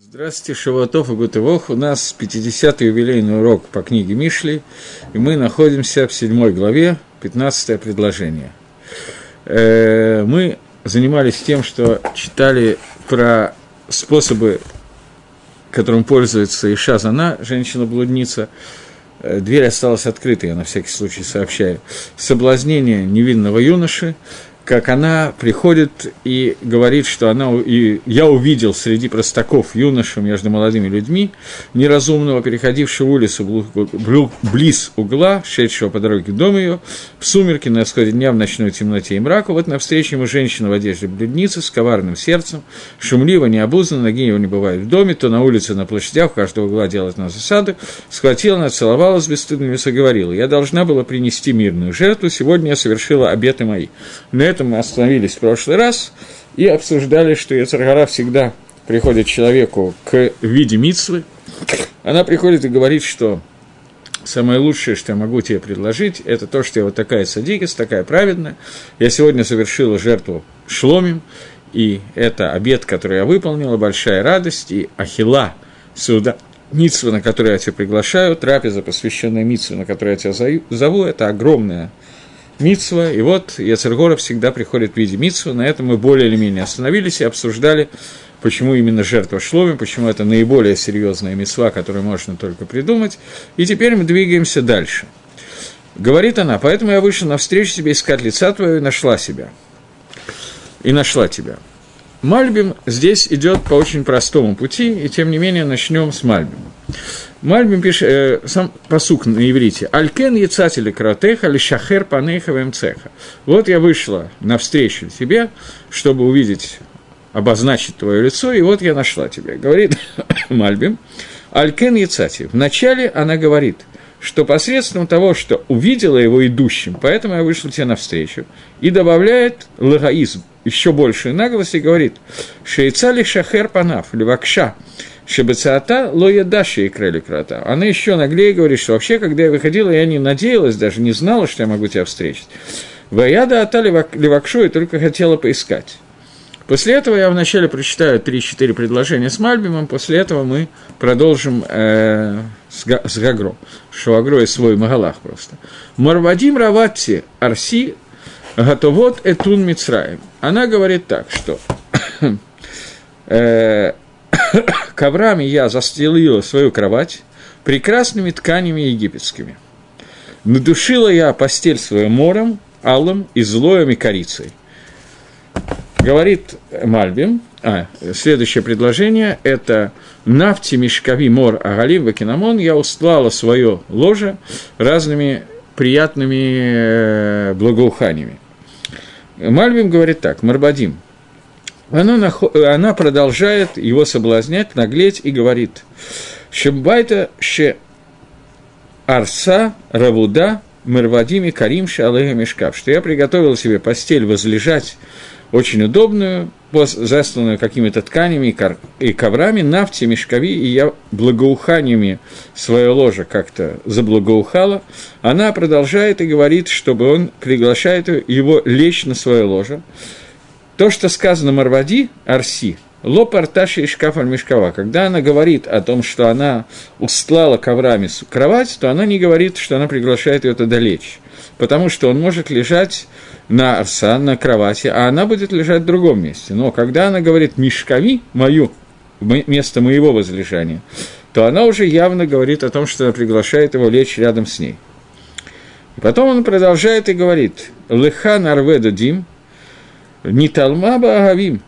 Здравствуйте, Шаватов и Гутывох. У нас 50-й юбилейный урок по книге Мишли, и мы находимся в 7 главе, 15 предложение. Э, мы занимались тем, что читали про способы, которым пользуется Иша Зана, женщина-блудница. Э, дверь осталась открытой, я на всякий случай сообщаю. Соблазнение невинного юноши – как она приходит и говорит, что она, и я увидел среди простаков юношу между молодыми людьми, неразумного, переходившего улицу близ угла, шедшего по дороге к дому ее, в сумерки на исходе дня в ночной темноте и мраку, вот навстречу ему женщина в одежде блюдницы с коварным сердцем, шумливо, необузданно, ноги его не бывает в доме, то на улице, на площадях, у каждого угла делать на засаду, схватила, нацеловалась бесстыдным и говорила, я должна была принести мирную жертву, сегодня я совершила обеты мои. На этом мы остановились в прошлый раз и обсуждали, что Яцергара всегда приходит человеку к виде мицвы. Она приходит и говорит, что самое лучшее, что я могу тебе предложить, это то, что я вот такая садикис, такая праведная. Я сегодня совершила жертву шломим, и это обед, который я выполнила, большая радость, и ахила, суда, митсва, на которую я тебя приглашаю, трапеза, посвященная митсве, на которую я тебя зову, это огромная Мицва, и вот Яцергора всегда приходит в виде Мицва. На этом мы более или менее остановились и обсуждали, почему именно жертва шломи, почему это наиболее серьезная мецва, которую можно только придумать. И теперь мы двигаемся дальше. Говорит она, поэтому я вышла навстречу тебе искать лица твоего и нашла себя. И нашла тебя. Мальбим здесь идет по очень простому пути, и тем не менее начнем с Мальбима. Мальбим пишет, э, сам посук на иврите. Алькен яцатели кратеха, или шахер панеха цеха. Вот я вышла навстречу тебе, чтобы увидеть, обозначить твое лицо, и вот я нашла тебя. Говорит Мальбим. Алькен яцати. Вначале она говорит, что посредством того, что увидела его идущим, поэтому я вышла тебе навстречу, и добавляет лагаизм, еще большую наглость, и говорит, шейцали шахер панав, левакша, Шебецата лоядаши и крели крата. Она еще наглее говорит, что вообще, когда я выходила, я не надеялась, даже не знала, что я могу тебя встретить. Ваяда ата левакшу и только хотела поискать. После этого я вначале прочитаю 3-4 предложения с Мальбимом, после этого мы продолжим э, с, с Гагро. Шуагро и свой Магалах просто. Марвадим Раватти Арси Гатовод Этун Мицраем. Она говорит так, что э, коврами я застелила свою кровать прекрасными тканями египетскими. Надушила я постель свою мором, алым и злоем и корицей. Говорит Мальбим, а, следующее предложение – это «Нафти мешкави мор агалим вакинамон» я устлала свое ложе разными приятными э, благоуханиями. Мальбим говорит так, Марбадим – она, она продолжает его соблазнять, наглеть и говорит, «Шембайта ше арса равуда мирвадими карим шалега мешкав», что я приготовил себе постель возлежать очень удобную, засланную какими-то тканями и коврами, нафти, мешкови, и я благоуханиями свое ложе как-то заблагоухала, она продолжает и говорит, чтобы он приглашает его лечь на свое ложе. То, что сказано Марвади, Арси, Ло и шкаф мешкова. Когда она говорит о том, что она устлала коврами кровать, то она не говорит, что она приглашает ее туда лечь. Потому что он может лежать на арса, на кровати, а она будет лежать в другом месте. Но когда она говорит «мешкови мою», место моего возлежания, то она уже явно говорит о том, что она приглашает его лечь рядом с ней. И потом он продолжает и говорит «Леха нарведу дим», не Талмаба Агавим.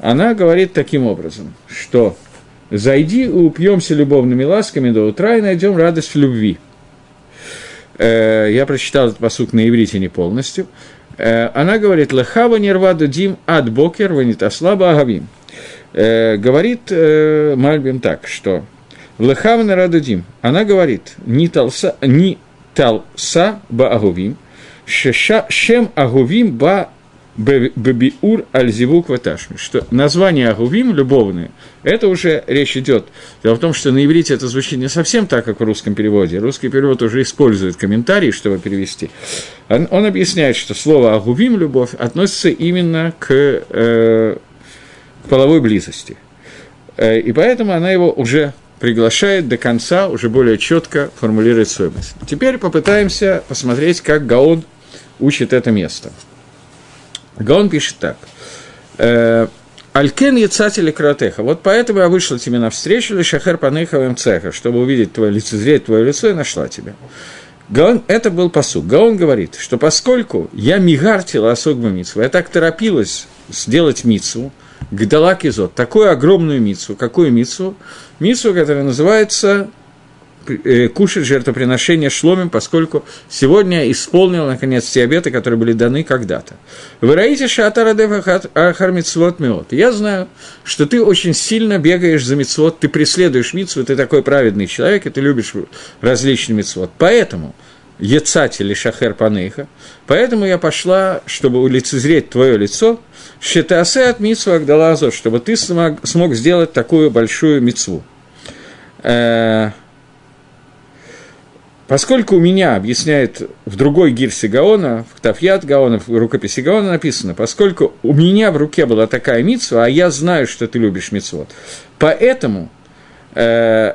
Она говорит таким образом, что «Зайди упьемся любовными ласками до утра и найдем радость в любви». Э, я прочитал этот посук на иврите не полностью. Э, она говорит «Лехава нерваду дим ад бокер ванитаслаба агавим». Э, говорит Мальбим так, что «Лехава нерваду дим». Она говорит «Не талса, не талса ба агувим, шем агувим ба Бабиур Альзивук Ваташми, что название Агувим, любовные, это уже речь идет. Дело в том, что на иврите это звучит не совсем так, как в русском переводе. Русский перевод уже использует комментарии, чтобы перевести. Он, он объясняет, что слово Агувим, любовь, относится именно к, э, к половой близости. Э, и поэтому она его уже приглашает до конца, уже более четко формулирует свою мысль. Теперь попытаемся посмотреть, как Гаон учит это место. Гаон пишет так. «Э, Алькен яцатели кратеха. Вот поэтому я вышла тебе навстречу, или шахер панейховым цеха, чтобы увидеть твое лицезреть твое лицо и нашла тебя. Гаон, это был посуд. Гаон говорит, что поскольку я мигартила особо митцву, я так торопилась сделать митцву, гдала кизот, такую огромную митцву, какую митцву? Митцву, которая называется кушать жертвоприношение шломим, поскольку сегодня исполнил, наконец, те обеты, которые были даны когда-то. Вы раите мицвот миот. Я знаю, что ты очень сильно бегаешь за мицвод, ты преследуешь мицву, ты такой праведный человек, и ты любишь различные мицвод. Поэтому Ецать или Шахер Панейха. Поэтому я пошла, чтобы улицезреть твое лицо, Шетасе от Митсу Агдала чтобы ты смог, смог сделать такую большую мицву. Э, поскольку у меня, объясняет в другой гирсе Гаона, в Тафьят Гаона, в рукописи Гаона написано, поскольку у меня в руке была такая мицва, а я знаю, что ты любишь мицвод, поэтому э,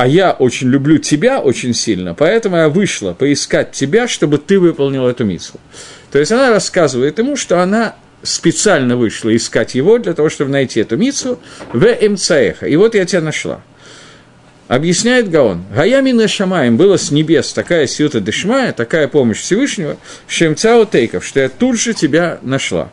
а я очень люблю тебя очень сильно, поэтому я вышла поискать тебя, чтобы ты выполнил эту миссу. То есть она рассказывает ему, что она специально вышла искать его для того, чтобы найти эту мицу в МЦЭХа. И вот я тебя нашла. Объясняет Гаон, Гаямина Шамаем было с небес такая силта Дешмая, такая помощь Всевышнего, Шемцао Тейков, что я тут же тебя нашла.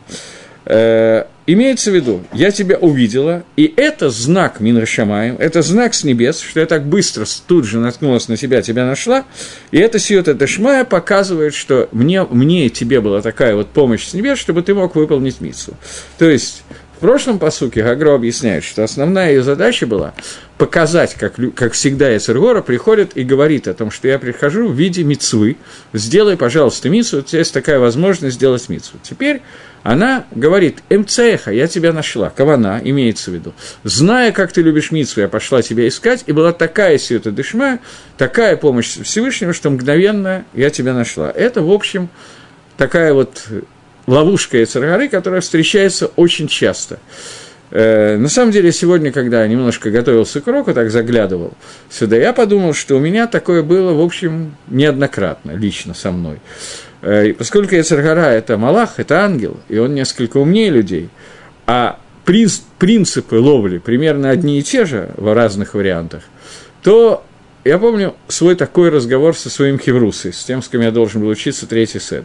Э, имеется в виду, я тебя увидела, и это знак Минрашамаем, это знак с небес, что я так быстро тут же наткнулась на тебя, тебя нашла, и это Сиота Дашмая показывает, что мне, мне и тебе была такая вот помощь с небес, чтобы ты мог выполнить миссу. То есть, в прошлом посуке Гагро объясняет, что основная ее задача была показать, как, как всегда Эцергора приходит и говорит о том, что я прихожу в виде мицвы, сделай, пожалуйста, мицву, у тебя есть такая возможность сделать мицву. Теперь она говорит, МЦХа, я тебя нашла, кавана, имеется в виду. Зная, как ты любишь мицву, я пошла тебя искать, и была такая сиюта дышма, такая помощь Всевышнего, что мгновенно я тебя нашла. Это, в общем, такая вот ловушка Эцергары, которая встречается очень часто. Э, на самом деле, сегодня, когда я немножко готовился к уроку, так заглядывал сюда, я подумал, что у меня такое было, в общем, неоднократно, лично со мной. Э, поскольку Яцергара – это Малах, это ангел, и он несколько умнее людей, а принципы ловли примерно одни и те же в разных вариантах, то я помню свой такой разговор со своим хеврусой, с тем, с кем я должен был учиться третий сет.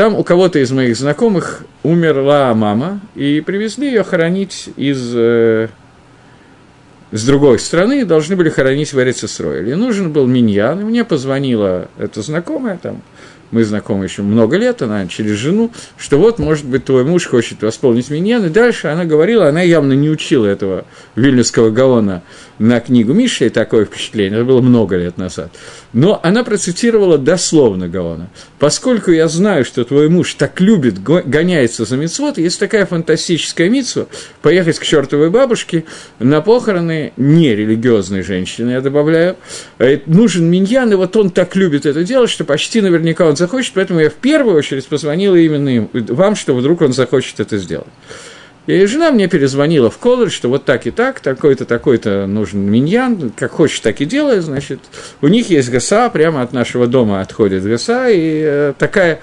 Там у кого-то из моих знакомых умерла мама, и привезли ее хоронить из э, с другой страны, должны были хоронить в Эрицесройле. Нужен был миньян, и мне позвонила эта знакомая, там, мы знакомы еще много лет, она через жену, что вот, может быть, твой муж хочет восполнить миньян, и дальше она говорила, она явно не учила этого вильнюсского гаона на книгу Миши, и такое впечатление, это было много лет назад. Но она процитировала дословно Гаона. Поскольку я знаю, что твой муж так любит, гоняется за мицвод, есть такая фантастическая мицва, поехать к чертовой бабушке на похороны нерелигиозной женщины, я добавляю, э, нужен миньян, и вот он так любит это делать, что почти наверняка он захочет, поэтому я в первую очередь позвонила именно вам, что вдруг он захочет это сделать. И жена мне перезвонила в колледж, что вот так и так, такой-то, такой-то нужен миньян, как хочешь, так и делай, значит. У них есть ГСА, прямо от нашего дома отходит ГСА, и э, такая,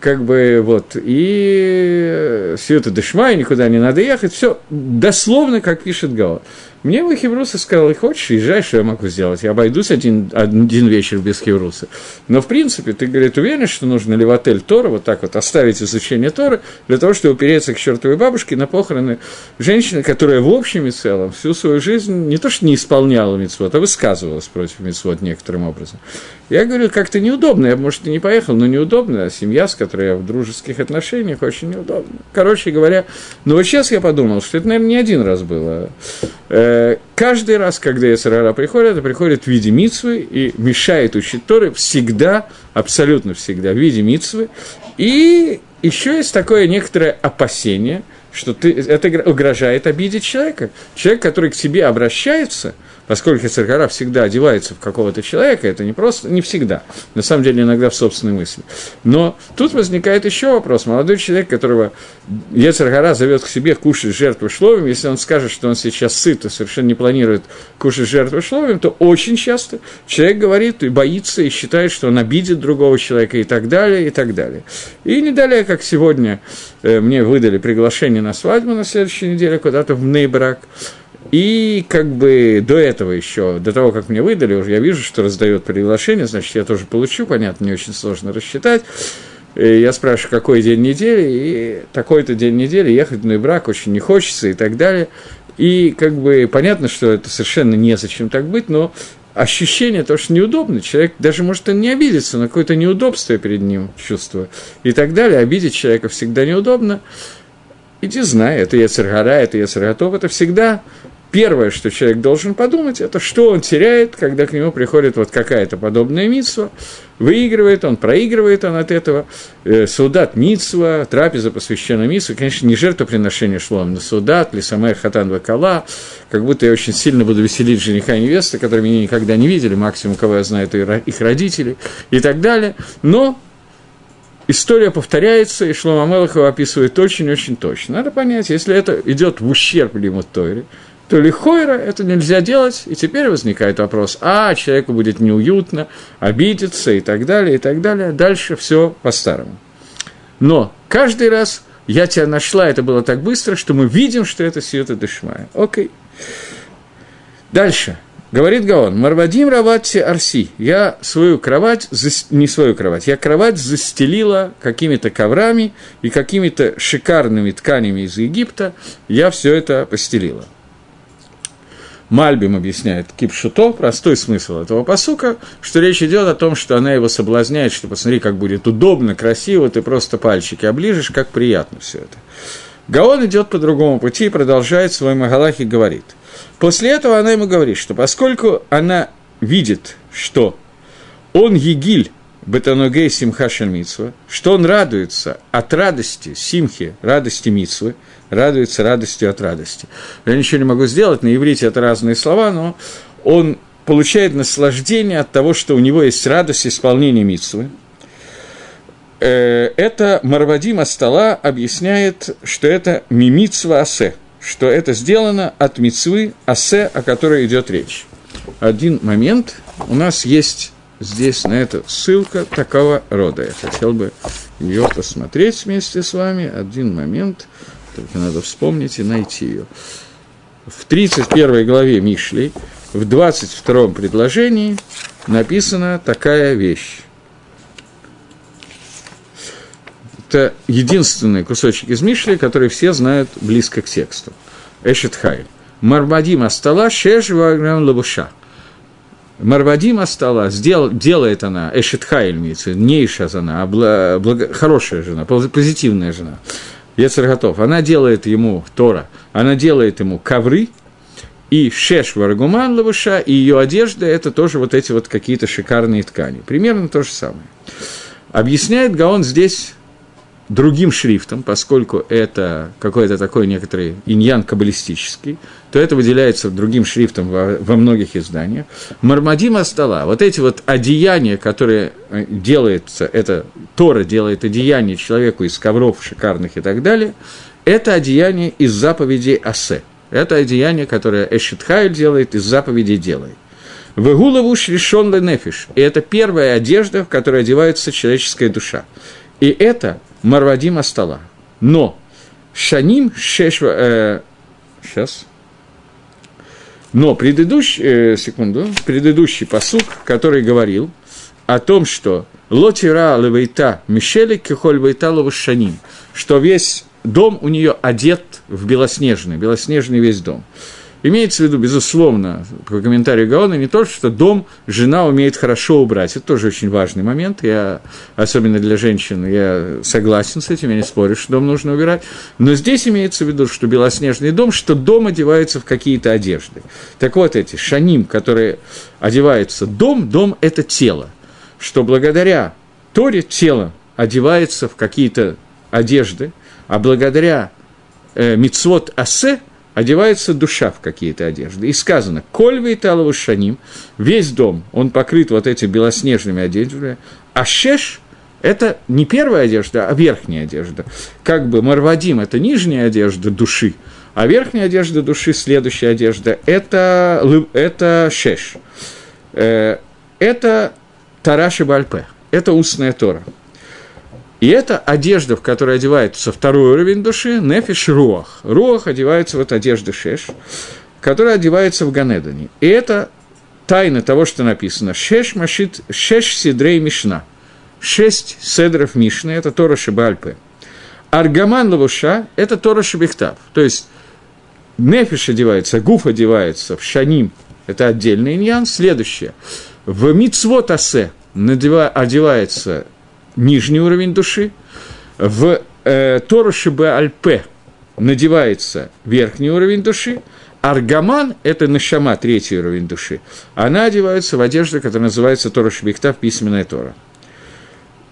как бы, вот, и все это дышма, и никуда не надо ехать, все дословно, как пишет Гава. Мне бы Хевруса сказал, хочешь, езжай, что я могу сделать? Я обойдусь один, один вечер без Хевруса. Но, в принципе, ты, говорит, уверен, что нужно ли в отель Тора вот так вот оставить изучение Тора для того, чтобы упереться к чертовой бабушке на похороны женщины, которая в общем и целом всю свою жизнь не то что не исполняла митцвот, а высказывалась против митцвот некоторым образом. Я говорю, как-то неудобно, я, может, и не поехал, но неудобно, а семья, с которой я в дружеских отношениях, очень неудобно. Короче говоря, ну вот сейчас я подумал, что это, наверное, не один раз было. Э, каждый раз, когда Ясарара приходит, это приходит в виде митсвы и мешает учить Торы всегда, абсолютно всегда в виде митсвы. И еще есть такое некоторое опасение, что ты, это угрожает обидеть человека. Человек, который к себе обращается – поскольку Царгара всегда одевается в какого-то человека, это не просто, не всегда, на самом деле иногда в собственной мысли. Но тут возникает еще вопрос. Молодой человек, которого Ецаргара зовет к себе кушать жертву шловим, если он скажет, что он сейчас сыт и совершенно не планирует кушать жертву шловим, то очень часто человек говорит и боится, и считает, что он обидит другого человека и так далее, и так далее. И не далее, как сегодня э, мне выдали приглашение на свадьбу на следующей неделе куда-то в Нейбрак, и как бы до этого еще, до того, как мне выдали, уже я вижу, что раздает приглашение, значит, я тоже получу, понятно, не очень сложно рассчитать. И я спрашиваю, какой день недели, и такой-то день недели, ехать в брак очень не хочется и так далее. И как бы понятно, что это совершенно незачем так быть, но ощущение то, что неудобно. Человек даже может и не обидеться, но какое-то неудобство перед ним чувство и так далее. Обидеть человека всегда неудобно. Иди знай, это Ецергара, это Ецерготов, это всегда первое, что человек должен подумать, это что он теряет, когда к нему приходит вот какая-то подобная митсва, выигрывает он, проигрывает он от этого, э, судат митсва, трапеза посвящена митсве, конечно, не жертвоприношение шло, но судат, лисамер хатан вакала, как будто я очень сильно буду веселить жениха и невесты, которые меня никогда не видели, максимум, кого я знаю, это их родители и так далее, но история повторяется, и Шлома Мелахова описывает очень-очень точно. Надо понять, если это идет в ущерб Лимут Тойре, то лихойра это нельзя делать, и теперь возникает вопрос, а, человеку будет неуютно, обидеться и так далее, и так далее. Дальше все по-старому. Но каждый раз я тебя нашла, это было так быстро, что мы видим, что это Сиота Дешмая. Окей. Дальше. Говорит Гаон, Марвадим Раватти Арси, я свою кровать, не свою кровать, я кровать застелила какими-то коврами и какими-то шикарными тканями из Египта, я все это постелила. Мальбим объясняет кипшуто, простой смысл этого посука, что речь идет о том, что она его соблазняет, что посмотри, как будет удобно, красиво, ты просто пальчики оближешь, как приятно все это. Гаон идет по другому пути и продолжает свой Магалах и говорит. После этого она ему говорит, что поскольку она видит, что он егиль, Бетаногей Симха Шальмитсва, что он радуется от радости, Симхи, радости Митсвы, радуется радостью от радости. Я ничего не могу сделать, на иврите это разные слова, но он получает наслаждение от того, что у него есть радость исполнения митсвы. Э, это Марвадим Астала объясняет, что это мимитсва асе, что это сделано от митсвы асе, о которой идет речь. Один момент, у нас есть здесь на это ссылка такого рода. Я хотел бы ее посмотреть вместе с вами. Один момент. Только надо вспомнить и найти ее. В 31 главе Мишли, в 22 предложении написана такая вещь. Это единственный кусочек из Мишли, который все знают близко к тексту. Эшет Хайль. Марбадим Астала Шеш Лабуша. Марвадим Астала, сдел, делает она, Эшет Хайль, не Ишазана, а благо, хорошая жена, позитивная жена. Ецер готов. Она делает ему Тора, она делает ему ковры, и шеш варгуман лавуша, и ее одежда – это тоже вот эти вот какие-то шикарные ткани. Примерно то же самое. Объясняет Гаон здесь другим шрифтом, поскольку это какой-то такой некоторый иньян каббалистический, то это выделяется другим шрифтом во, во многих изданиях. Мармадима стола, вот эти вот одеяния, которые э, делается, это Тора делает одеяние человеку из ковров шикарных и так далее, это одеяние из заповедей Асе. Это одеяние, которое Эшитхайль делает, из заповедей делает. Вегулову шришон ленефиш. И это первая одежда, в которой одевается человеческая душа. И это Марвадима стола. Но Шаним Шешва... Э, сейчас. Но предыдущий, э, секунду, предыдущий посук, который говорил о том, что Лотира левейта Мишели кихоль вейта шаним, что весь дом у нее одет в белоснежный, белоснежный весь дом. Имеется в виду, безусловно, по комментарию Гаона, не то, что дом жена умеет хорошо убрать. Это тоже очень важный момент. Я, особенно для женщин, я согласен с этим, я не спорю, что дом нужно убирать. Но здесь имеется в виду, что белоснежный дом, что дом одевается в какие-то одежды. Так вот эти шаним, которые одеваются дом, дом – это тело. Что благодаря Торе тело одевается в какие-то одежды, а благодаря э, мицвод асе одевается душа в какие-то одежды. И сказано, коль вейталову шаним, весь дом, он покрыт вот этими белоснежными одеждами, а шеш – это не первая одежда, а верхняя одежда. Как бы марвадим – это нижняя одежда души, а верхняя одежда души, следующая одежда – это, это шеш. Э, это Тараши Бальпе, это устная Тора. И это одежда, в которой одевается второй уровень души, нефиш руах. Руах одевается вот одежда шеш, которая одевается в Ганедане. И это тайна того, что написано. Шеш машит, шеш сидрей мишна. Шесть седров Мишны, это Тора Шибальпе. Аргаман лавуша – это Тора Шибихтав. То есть, нефиш одевается, гуф одевается, в шаним – это отдельный иньян. Следующее. В мицвот асе одевается нижний уровень души, в э, Торуши Альпе надевается верхний уровень души, Аргаман – это Нашама, третий уровень души. Она одевается в одежду, которая называется Тора Шбихтав, письменная Тора.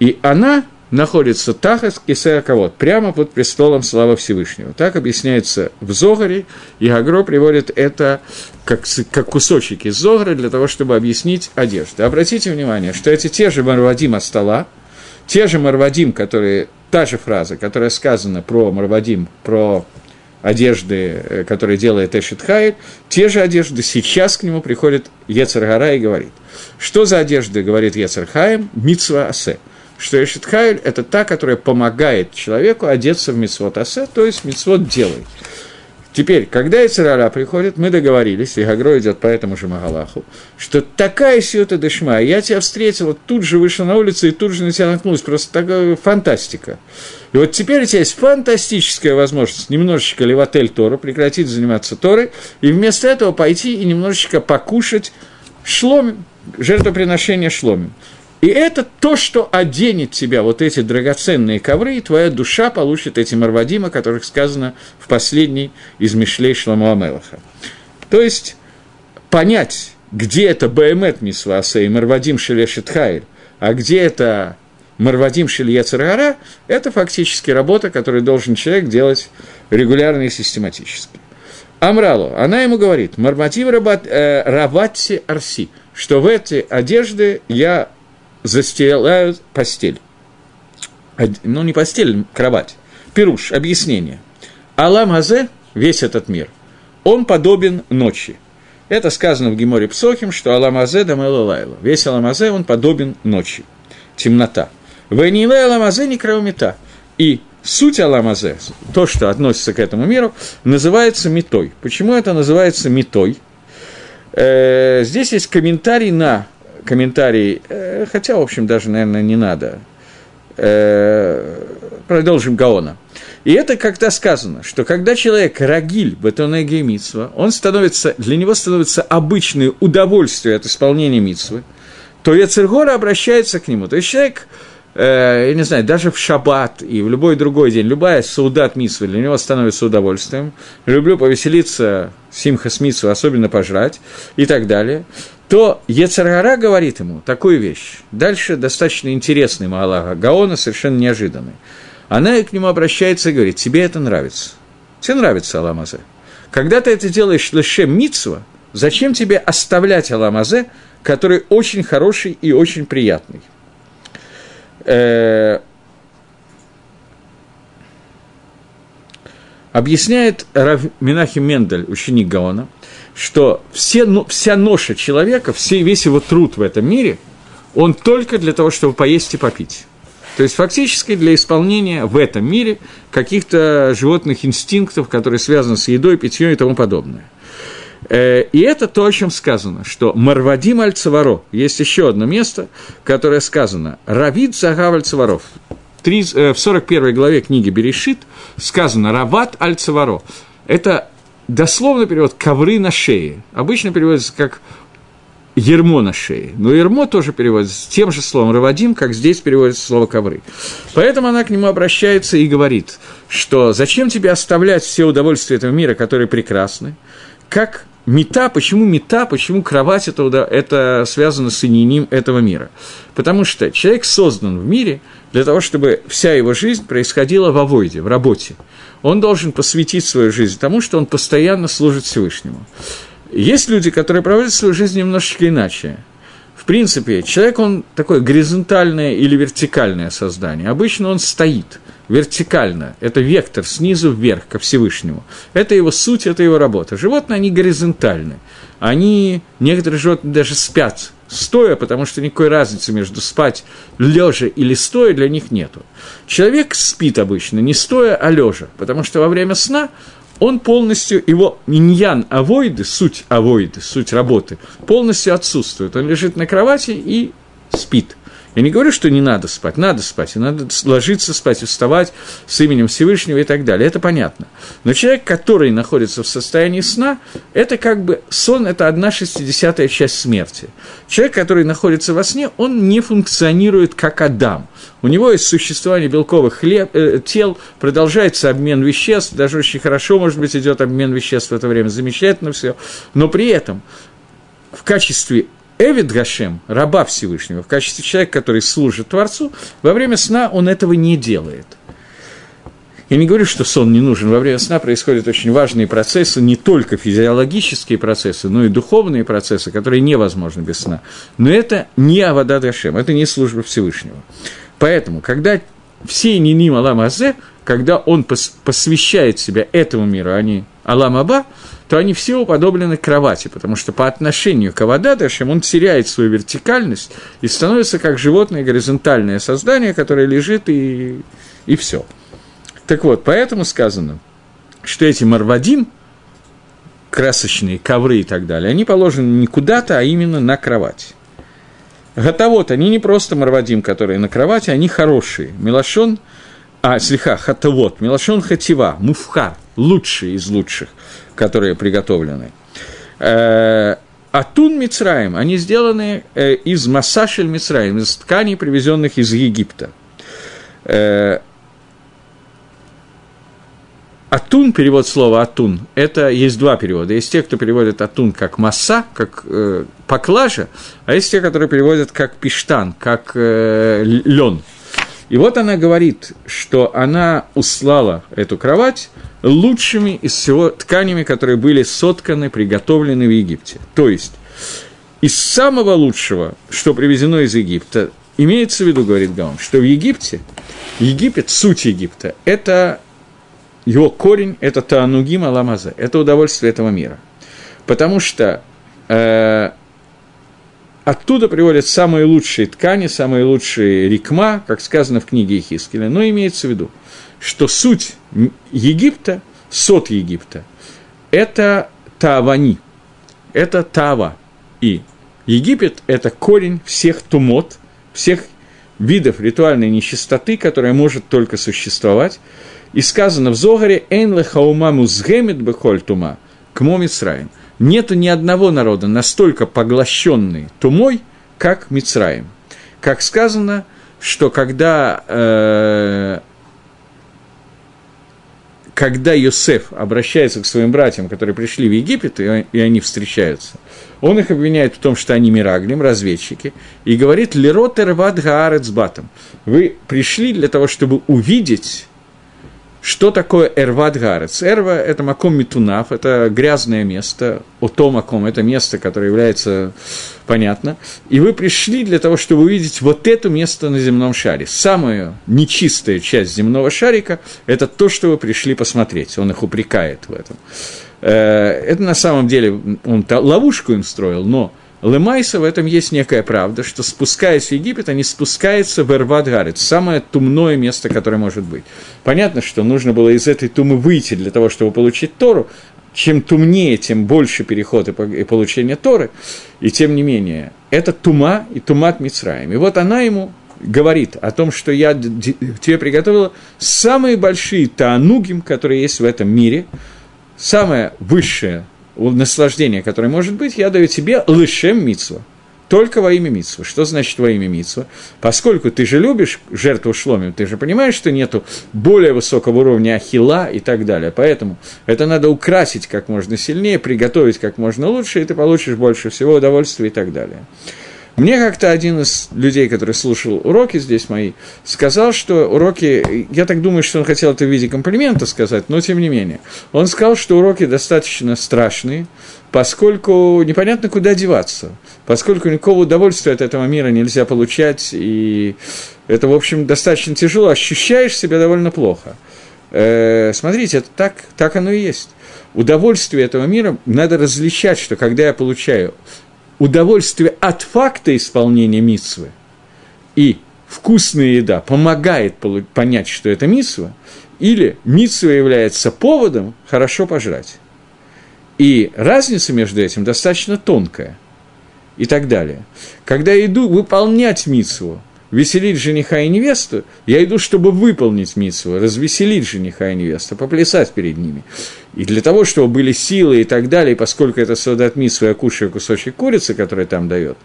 И она находится Тахас Кисеаковод, прямо под престолом славы Всевышнего. Так объясняется в Зогаре, и Агро приводит это как, как кусочек из Зогара для того, чтобы объяснить одежду. Обратите внимание, что эти те же Марвадима стола, те же Марвадим, которые, та же фраза, которая сказана про Марвадим, про одежды, э, которые делает Эшет Хайль, те же одежды сейчас к нему приходит Ецаргара и говорит. Что за одежды, говорит Ецархаем? Мицва Асе – что Эшетхайль – это та, которая помогает человеку одеться в мицвод асе, то есть мицвод делай. Теперь, когда Ицерара приходит, мы договорились, и Гагро идет по этому же Магалаху, что такая сиота дешма, я тебя встретила, тут же вышла на улицу и тут же на тебя наткнулась, просто такая фантастика. И вот теперь у тебя есть фантастическая возможность немножечко левотель Тору, прекратить заниматься Торой, и вместо этого пойти и немножечко покушать шломим, жертвоприношение шломим. И это то, что оденет тебя, вот эти драгоценные ковры, и твоя душа получит эти марвадимы, о которых сказано в последней из Мишлей Шламу Амелаха. То есть, понять, где это Баэмет Мисваса и Марвадим Шелешет Хайль, а где это Марвадим Шельецаргара, это фактически работа, которую должен человек делать регулярно и систематически. Амралу, она ему говорит, Марматив э, Раватси Арси, что в эти одежды я застилают постель. Ну, не постель, кровать. Пируш, объяснение. Алам Азе, весь этот мир, он подобен ночи. Это сказано в Геморе Псохим, что Алам Азе да Лайла. Весь Алам Азе, он подобен ночи. Темнота. Вениле Алам Азе не кровомета. И суть Аламазе, то, что относится к этому миру, называется метой. Почему это называется метой? Э, здесь есть комментарий на комментарий, э, хотя, в общем, даже, наверное, не надо. Э, продолжим Гаона. И это когда сказано, что когда человек рагиль бетонеги митсва, он становится, для него становится обычное удовольствие от исполнения митсвы, то Яцергора обращается к нему. То есть человек, э, я не знаю, даже в шаббат и в любой другой день, любая саудат митсва для него становится удовольствием. Люблю повеселиться, симхас митсва, особенно пожрать и так далее то Ецаргара говорит ему такую вещь. Дальше достаточно интересный Маалага Гаона, совершенно неожиданный. Она к нему обращается и говорит, тебе это нравится. Тебе нравится Аламазе. Когда ты это делаешь лишем Мицва, зачем тебе оставлять Аламазе, который очень хороший и очень приятный? Э, объясняет Рав Мендель, ученик Гаона, что все, ну, вся ноша человека, все, весь его труд в этом мире, он только для того, чтобы поесть и попить. То есть фактически для исполнения в этом мире каких-то животных инстинктов, которые связаны с едой, питьем и тому подобное. Э, и это то, о чем сказано, что Марвадим аль есть еще одно место, которое сказано, Равид Загав аль э, В 41 главе книги Берешит сказано Рават аль Это дословно перевод «ковры на шее». Обычно переводится как ермо на шее. Но ермо тоже переводится тем же словом «равадим», как здесь переводится слово «ковры». Поэтому она к нему обращается и говорит, что зачем тебе оставлять все удовольствия этого мира, которые прекрасны, как мета, почему мета, почему кровать это, это связано с ининим этого мира? Потому что человек создан в мире для того, чтобы вся его жизнь происходила в авойде, в работе. Он должен посвятить свою жизнь тому, что он постоянно служит Всевышнему. Есть люди, которые проводят свою жизнь немножечко иначе. В принципе, человек, он такое горизонтальное или вертикальное создание. Обычно он стоит – вертикально, это вектор снизу вверх ко Всевышнему. Это его суть, это его работа. Животные, они горизонтальны. Они, некоторые животные даже спят стоя, потому что никакой разницы между спать лежа или стоя для них нету. Человек спит обычно не стоя, а лежа, потому что во время сна он полностью, его иньян авоиды, суть авоиды, суть работы, полностью отсутствует. Он лежит на кровати и спит. Я не говорю, что не надо спать, надо спать, и надо ложиться спать, вставать с именем Всевышнего и так далее, это понятно. Но человек, который находится в состоянии сна, это как бы сон, это одна шестидесятая часть смерти. Человек, который находится во сне, он не функционирует как Адам. У него есть существование белковых хлеб, э, тел, продолжается обмен веществ, даже очень хорошо, может быть, идет обмен веществ в это время, замечательно все, но при этом в качестве Эвид Гашем, раба Всевышнего, в качестве человека, который служит Творцу, во время сна он этого не делает. Я не говорю, что сон не нужен. Во время сна происходят очень важные процессы, не только физиологические процессы, но и духовные процессы, которые невозможны без сна. Но это не Авада Гашем, это не служба Всевышнего. Поэтому, когда все Ниним Алам когда он посвящает себя этому миру, а не Алам Аба, то они все уподоблены кровати, потому что по отношению к Авададашем он теряет свою вертикальность и становится как животное горизонтальное создание, которое лежит и, и все. Так вот, поэтому сказано, что эти марвадим, красочные ковры и так далее, они положены не куда-то, а именно на кровать. Готовот, они не просто марвадим, которые на кровати, они хорошие. Милашон, а, слегка, хатавот, милашон хатива, муфхар, лучшие из лучших которые приготовлены. Э, Атун Мицраем, они сделаны э, из массашель Мицраем, из тканей, привезенных из Египта. Э, атун, перевод слова атун, это есть два перевода. Есть те, кто переводит атун как масса, как э, поклажа, а есть те, которые переводят как пиштан, как э, лен. И вот она говорит, что она услала эту кровать лучшими из всего тканями, которые были сотканы, приготовлены в Египте. То есть, из самого лучшего, что привезено из Египта, имеется в виду, говорит Гаон, что в Египте, Египет, суть Египта, это его корень, это Таанугим Аламаза, это удовольствие этого мира. Потому что э, Оттуда приводят самые лучшие ткани, самые лучшие рекма, как сказано в книге Ихискеля. Но имеется в виду, что суть Египта, сот Египта, это Таавани, это Тава. И Египет – это корень всех тумот, всех видов ритуальной нечистоты, которая может только существовать. И сказано в Зогаре «Эйн лехаума музгемет бехоль тума» к Мицраим нету ни одного народа настолько поглощенный тумой, как Мицраим. Как сказано, что когда, э, когда Йосеф обращается к своим братьям, которые пришли в Египет, и, и они встречаются, он их обвиняет в том, что они мираглим, разведчики, и говорит «Леротер вад гаарец батом». Вы пришли для того, чтобы увидеть что такое Эрват Гарец? Эрва – это Маком Митунаф, это грязное место, Ото Маком – это место, которое является, понятно. И вы пришли для того, чтобы увидеть вот это место на земном шаре. Самая нечистая часть земного шарика – это то, что вы пришли посмотреть. Он их упрекает в этом. Э, это на самом деле, он ловушку им строил, но Лемайса в этом есть некая правда, что спускаясь в Египет, они спускаются в Эрват самое тумное место, которое может быть. Понятно, что нужно было из этой тумы выйти для того, чтобы получить Тору. Чем тумнее, тем больше переход и получение Торы. И тем не менее, это тума и тумат Мицраем. И вот она ему говорит о том, что я тебе приготовила самые большие таанугим, которые есть в этом мире, самое высшее наслаждение, которое может быть, я даю тебе лышем мицва. только во имя Митсва. Что значит во имя Митсва? Поскольку ты же любишь жертву шломим, ты же понимаешь, что нету более высокого уровня ахила и так далее. Поэтому это надо украсить как можно сильнее, приготовить как можно лучше, и ты получишь больше всего удовольствия и так далее. Мне как-то один из людей, который слушал уроки здесь мои, сказал, что уроки, я так думаю, что он хотел это в виде комплимента сказать, но тем не менее. Он сказал, что уроки достаточно страшные, поскольку непонятно, куда деваться, поскольку никакого удовольствия от этого мира нельзя получать, и это, в общем, достаточно тяжело, ощущаешь себя довольно плохо. Э, смотрите, это так, так оно и есть. Удовольствие этого мира надо различать, что когда я получаю удовольствие от факта исполнения митсвы и вкусная еда помогает понять, что это митсва, или митсва является поводом хорошо пожрать. И разница между этим достаточно тонкая и так далее. Когда я иду выполнять митсву, веселить жениха и невесту, я иду, чтобы выполнить митсву, развеселить жениха и невесту, поплясать перед ними. И для того, чтобы были силы и так далее, поскольку это солдат митсву, я кушаю кусочек курицы, который там дает,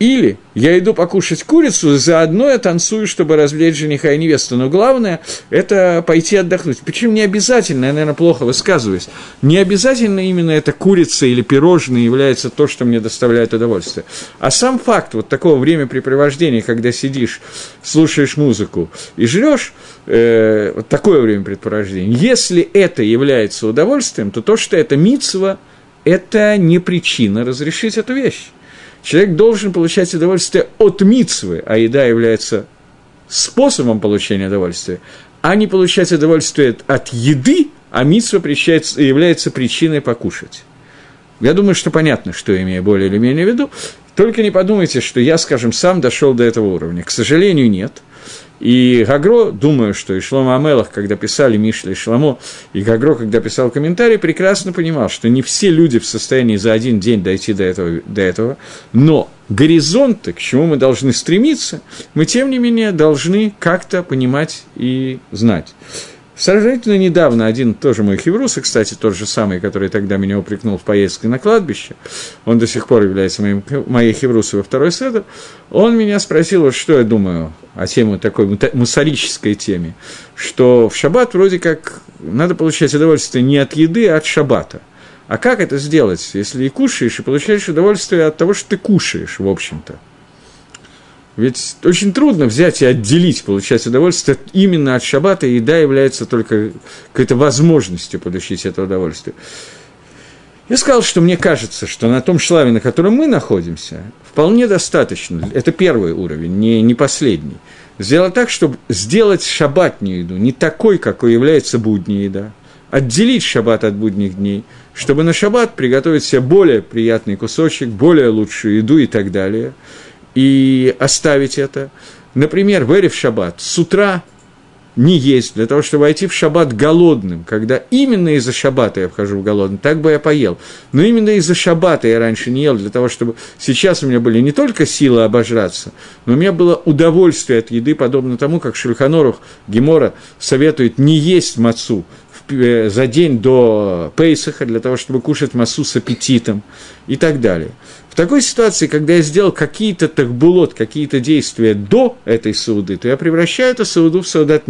или я иду покушать курицу, заодно я танцую, чтобы развлечь жениха и невесту. Но главное – это пойти отдохнуть. Почему не обязательно, я, наверное, плохо высказываюсь, не обязательно именно эта курица или пирожное является то, что мне доставляет удовольствие. А сам факт вот такого времяпрепровождения, когда сидишь, слушаешь музыку и жрешь, э, вот такое времяпрепровождение, если это является удовольствием, то то, что это мицва, это не причина разрешить эту вещь. Человек должен получать удовольствие от мицвы, а еда является способом получения удовольствия, а не получать удовольствие от еды, а митсва является причиной покушать. Я думаю, что понятно, что я имею более или менее в виду. Только не подумайте, что я, скажем, сам дошел до этого уровня. К сожалению, нет. И Гагро, думаю, что и Шлома Амелах, когда писали Мишля и Шламо, и Гагро, когда писал комментарий, прекрасно понимал, что не все люди в состоянии за один день дойти до этого, до этого но горизонты, к чему мы должны стремиться, мы, тем не менее, должны как-то понимать и знать. Сравнительно недавно один тоже мой хеврус, и, кстати, тот же самый, который тогда меня упрекнул в поездке на кладбище, он до сих пор является моим, моей хеврусой во второй седр, он меня спросил, вот что я думаю о теме такой мусорической теме, что в шаббат вроде как надо получать удовольствие не от еды, а от шаббата. А как это сделать, если и кушаешь, и получаешь удовольствие от того, что ты кушаешь, в общем-то? Ведь очень трудно взять и отделить, получать удовольствие именно от шаббата, и еда является только какой-то возможностью получить это удовольствие. Я сказал, что мне кажется, что на том шлаве, на котором мы находимся, вполне достаточно. Это первый уровень, не, не последний. Сделать так, чтобы сделать шаббатнюю еду не такой, какой является будняя еда. Отделить шаббат от будних дней, чтобы на шаббат приготовить себе более приятный кусочек, более лучшую еду и так далее – и оставить это. Например, в Эрев Шаббат с утра не есть, для того, чтобы войти в шаббат голодным, когда именно из-за шаббата я вхожу в голодным, так бы я поел. Но именно из-за шаббата я раньше не ел, для того, чтобы сейчас у меня были не только силы обожраться, но у меня было удовольствие от еды, подобно тому, как Шульханорух Гемора советует не есть мацу э, за день до Пейсаха, для того, чтобы кушать массу с аппетитом и так далее. В такой ситуации, когда я сделал какие-то тахбулот, какие-то действия до этой сауды, то я превращаю эту сауду в саудат.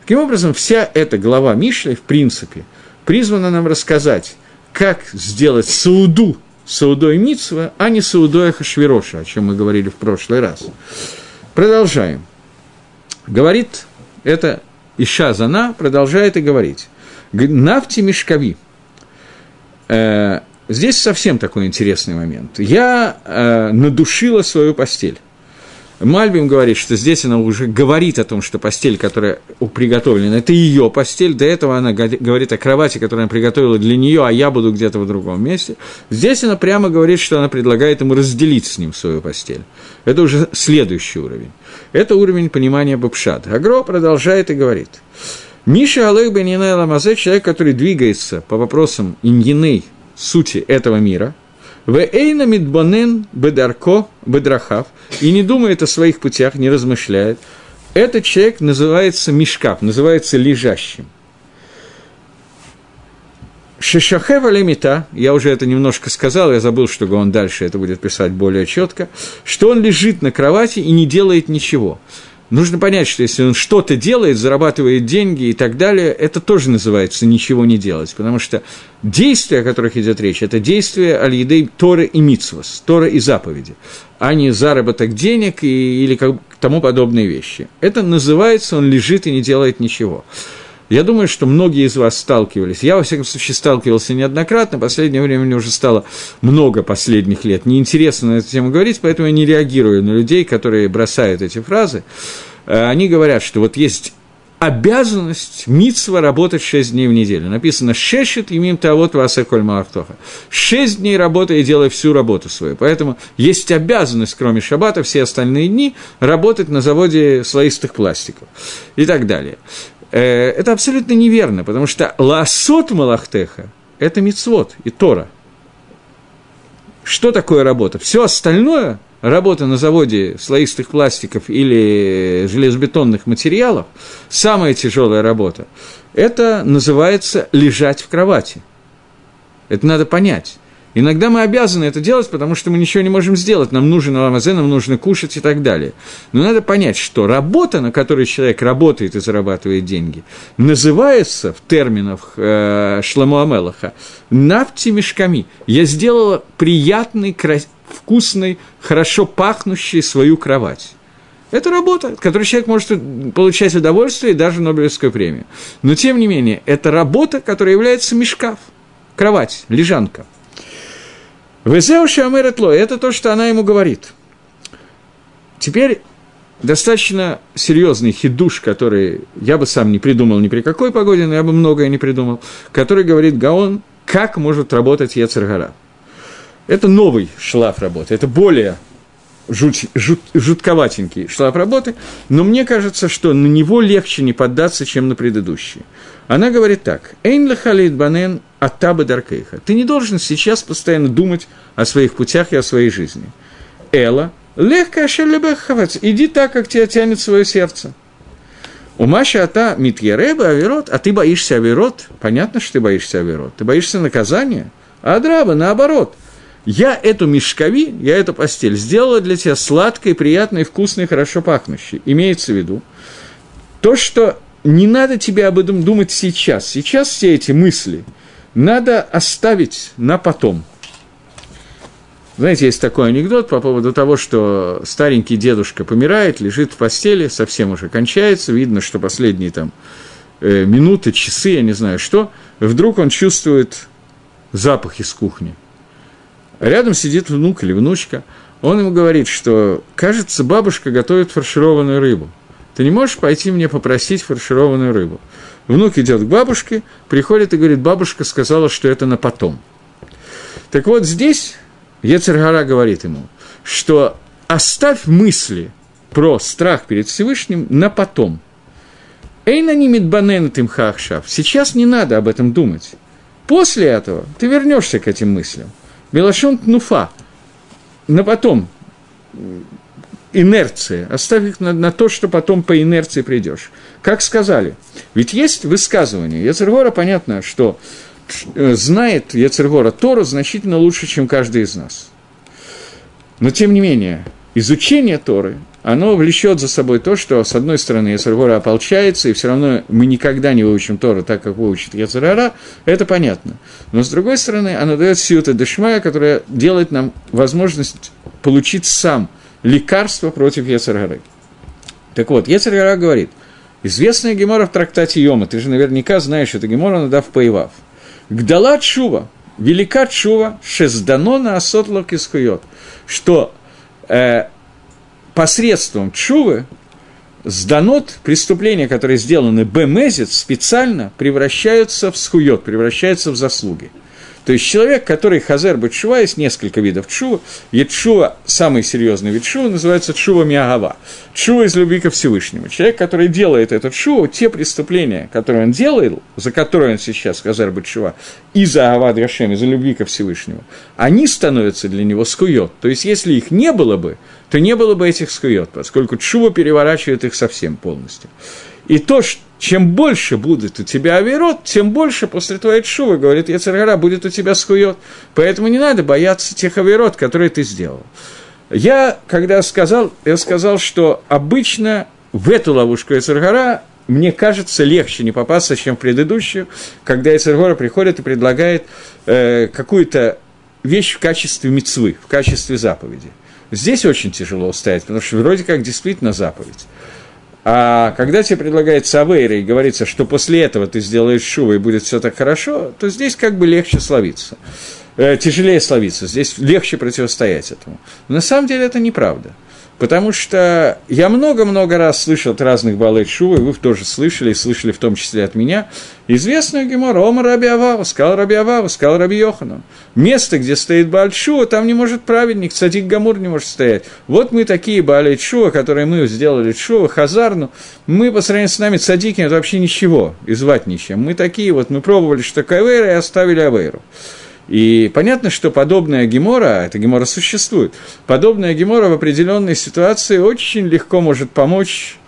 Таким образом, вся эта глава Мишли, в принципе, призвана нам рассказать, как сделать сауду саудой Митсва, а не саудой Хашвироша, о чем мы говорили в прошлый раз. Продолжаем. Говорит это Иша Зана, продолжает и говорить. Нафти Мешкави. Э, Здесь совсем такой интересный момент. Я э, надушила свою постель. Мальбим говорит, что здесь она уже говорит о том, что постель, которая приготовлена, это ее постель. До этого она говорит о кровати, которую она приготовила для нее, а я буду где-то в другом месте. Здесь она прямо говорит, что она предлагает ему разделить с ним свою постель. Это уже следующий уровень. Это уровень понимания Бабшат. Агро продолжает и говорит. Миша Алех Бенинай Ламазе, человек, который двигается по вопросам иньины, сути этого мира, в эйна мидбонен бедарко бедрахав, и не думает о своих путях, не размышляет, этот человек называется мешкав, называется лежащим. Шишахева лемита, я уже это немножко сказал, я забыл, что он дальше это будет писать более четко, что он лежит на кровати и не делает ничего. Нужно понять, что если он что-то делает, зарабатывает деньги и так далее, это тоже называется ничего не делать, потому что действия, о которых идет речь, это действия аль Торы и Мицвос, Тора и заповеди, а не заработок денег и, или как, тому подобные вещи. Это называется, он лежит и не делает ничего. Я думаю, что многие из вас сталкивались. Я, во всяком случае, сталкивался неоднократно. Последнее время мне уже стало много последних лет. Неинтересно на эту тему говорить, поэтому я не реагирую на людей, которые бросают эти фразы. Э, они говорят, что вот есть обязанность митсва работать 6 дней в неделю. Написано «шешет имим тавот васаколь малахтоха». Шесть дней работай и делай всю работу свою. Поэтому есть обязанность, кроме шаббата, все остальные дни работать на заводе слоистых пластиков и так далее. Э, это абсолютно неверно, потому что ласот малахтеха – это мицвод и Тора. Что такое работа? Все остальное, работа на заводе слоистых пластиков или железобетонных материалов, самая тяжелая работа, это называется лежать в кровати. Это надо понять. Иногда мы обязаны это делать, потому что мы ничего не можем сделать. Нам нужен ламазе, нам нужно кушать и так далее. Но надо понять, что работа, на которой человек работает и зарабатывает деньги, называется в терминах э, Шламу Амелаха «нафти мешками». Я сделала приятный, крас... вкусный, хорошо пахнущий свою кровать. Это работа, от которой человек может получать удовольствие и даже Нобелевскую премию. Но, тем не менее, это работа, которая является мешкав, кровать, лежанка – Везеу Шамеретло, это то, что она ему говорит. Теперь достаточно серьезный хидуш, который я бы сам не придумал ни при какой погоде, но я бы многое не придумал, который говорит Гаон, как может работать Ецергара. Это новый шлаф работы, это более жуть, жут, жутковатенький шлаф работы, но мне кажется, что на него легче не поддаться, чем на предыдущий. Она говорит так. «Эйн лахалит банен атаба даркейха». Ты не должен сейчас постоянно думать о своих путях и о своей жизни. Эла, легко ашелебехавец, иди так, как тебя тянет свое сердце. У Маши Ата Митьереба Аверот, а ты боишься Аверот, понятно, что ты боишься Аверот, ты боишься наказания, а Адраба наоборот. Я эту мешкови, я эту постель сделала для тебя сладкой, приятной, вкусной, хорошо пахнущей. Имеется в виду то, что не надо тебе об этом думать сейчас. Сейчас все эти мысли надо оставить на потом. Знаете, есть такой анекдот по поводу того, что старенький дедушка помирает, лежит в постели, совсем уже кончается, видно, что последние там э, минуты, часы, я не знаю что, вдруг он чувствует запах из кухни. Рядом сидит внук или внучка, он ему говорит, что, кажется, бабушка готовит фаршированную рыбу – ты не можешь пойти мне попросить фаршированную рыбу. Внук идет к бабушке, приходит и говорит, бабушка сказала, что это на потом. Так вот здесь Ецергара говорит ему, что оставь мысли про страх перед Всевышним на потом. Эйна не мидбанен тим хахшав. Сейчас не надо об этом думать. После этого ты вернешься к этим мыслям. Белашон тнуфа. На потом инерция, оставь их на, на то, что потом по инерции придешь. Как сказали, ведь есть высказывание. Яцергора понятно, что э, знает Яцергора Тору значительно лучше, чем каждый из нас. Но тем не менее, изучение Торы, оно влечет за собой то, что, с одной стороны, Яцергора ополчается, и все равно мы никогда не выучим Тору так, как выучит Яцергора, это понятно. Но, с другой стороны, оно дает сиута дешмая, которая делает нам возможность получить сам – лекарство против Ецергары. Так вот, Ецергара говорит, известная Гемора в трактате Йома, ты же наверняка знаешь эту Гемора, надо в Паевав. Гдала Чува, велика Чува, шезданона асотлок искует, что э, посредством Чувы сданот, преступления, которые сделаны бемезец, специально превращаются в скует, превращаются в заслуги. То есть человек, который хазер бы чува, есть несколько видов чува. И чува, самый серьезный вид чува, называется чува миагава. Чува из любви ко Всевышнему. Человек, который делает этот чува, те преступления, которые он делает, за которые он сейчас хазер бы чува, из-за Агава Драшем, из-за любви ко Всевышнему, они становятся для него скует. То есть, если их не было бы, то не было бы этих скует, поскольку чува переворачивает их совсем полностью. И то, что чем больше будет у тебя авирот, тем больше после твоей шувы, говорит Яцергара, будет у тебя скует. Поэтому не надо бояться тех авирот, которые ты сделал. Я, когда сказал, я сказал, что обычно в эту ловушку Яцергара мне кажется, легче не попасться, чем в предыдущую, когда Эцергора приходит и предлагает э, какую-то вещь в качестве мецвы, в качестве заповеди. Здесь очень тяжело устоять, потому что вроде как действительно заповедь. А когда тебе предлагается Авейра и говорится, что после этого ты сделаешь шува и будет все так хорошо, то здесь как бы легче словиться. Э, тяжелее словиться, здесь легче противостоять этому. Но на самом деле это неправда. Потому что я много-много раз слышал от разных Балет Шува, вы тоже слышали, и слышали в том числе от меня, известную гемору Ома Раби Авава, сказал Раби Авава, сказал Раби Йохану. Место, где стоит Шува, там не может праведник, Цадик Гамур не может стоять. Вот мы такие Баалет Шува, которые мы сделали Шува, Хазарну, мы по сравнению с нами Цадики, это вообще ничего, и звать ничем. Мы такие вот, мы пробовали, что Кавейра, и оставили Авейру. И понятно, что подобная гемора, эта гемора существует, подобная гемора в определенной ситуации очень легко может помочь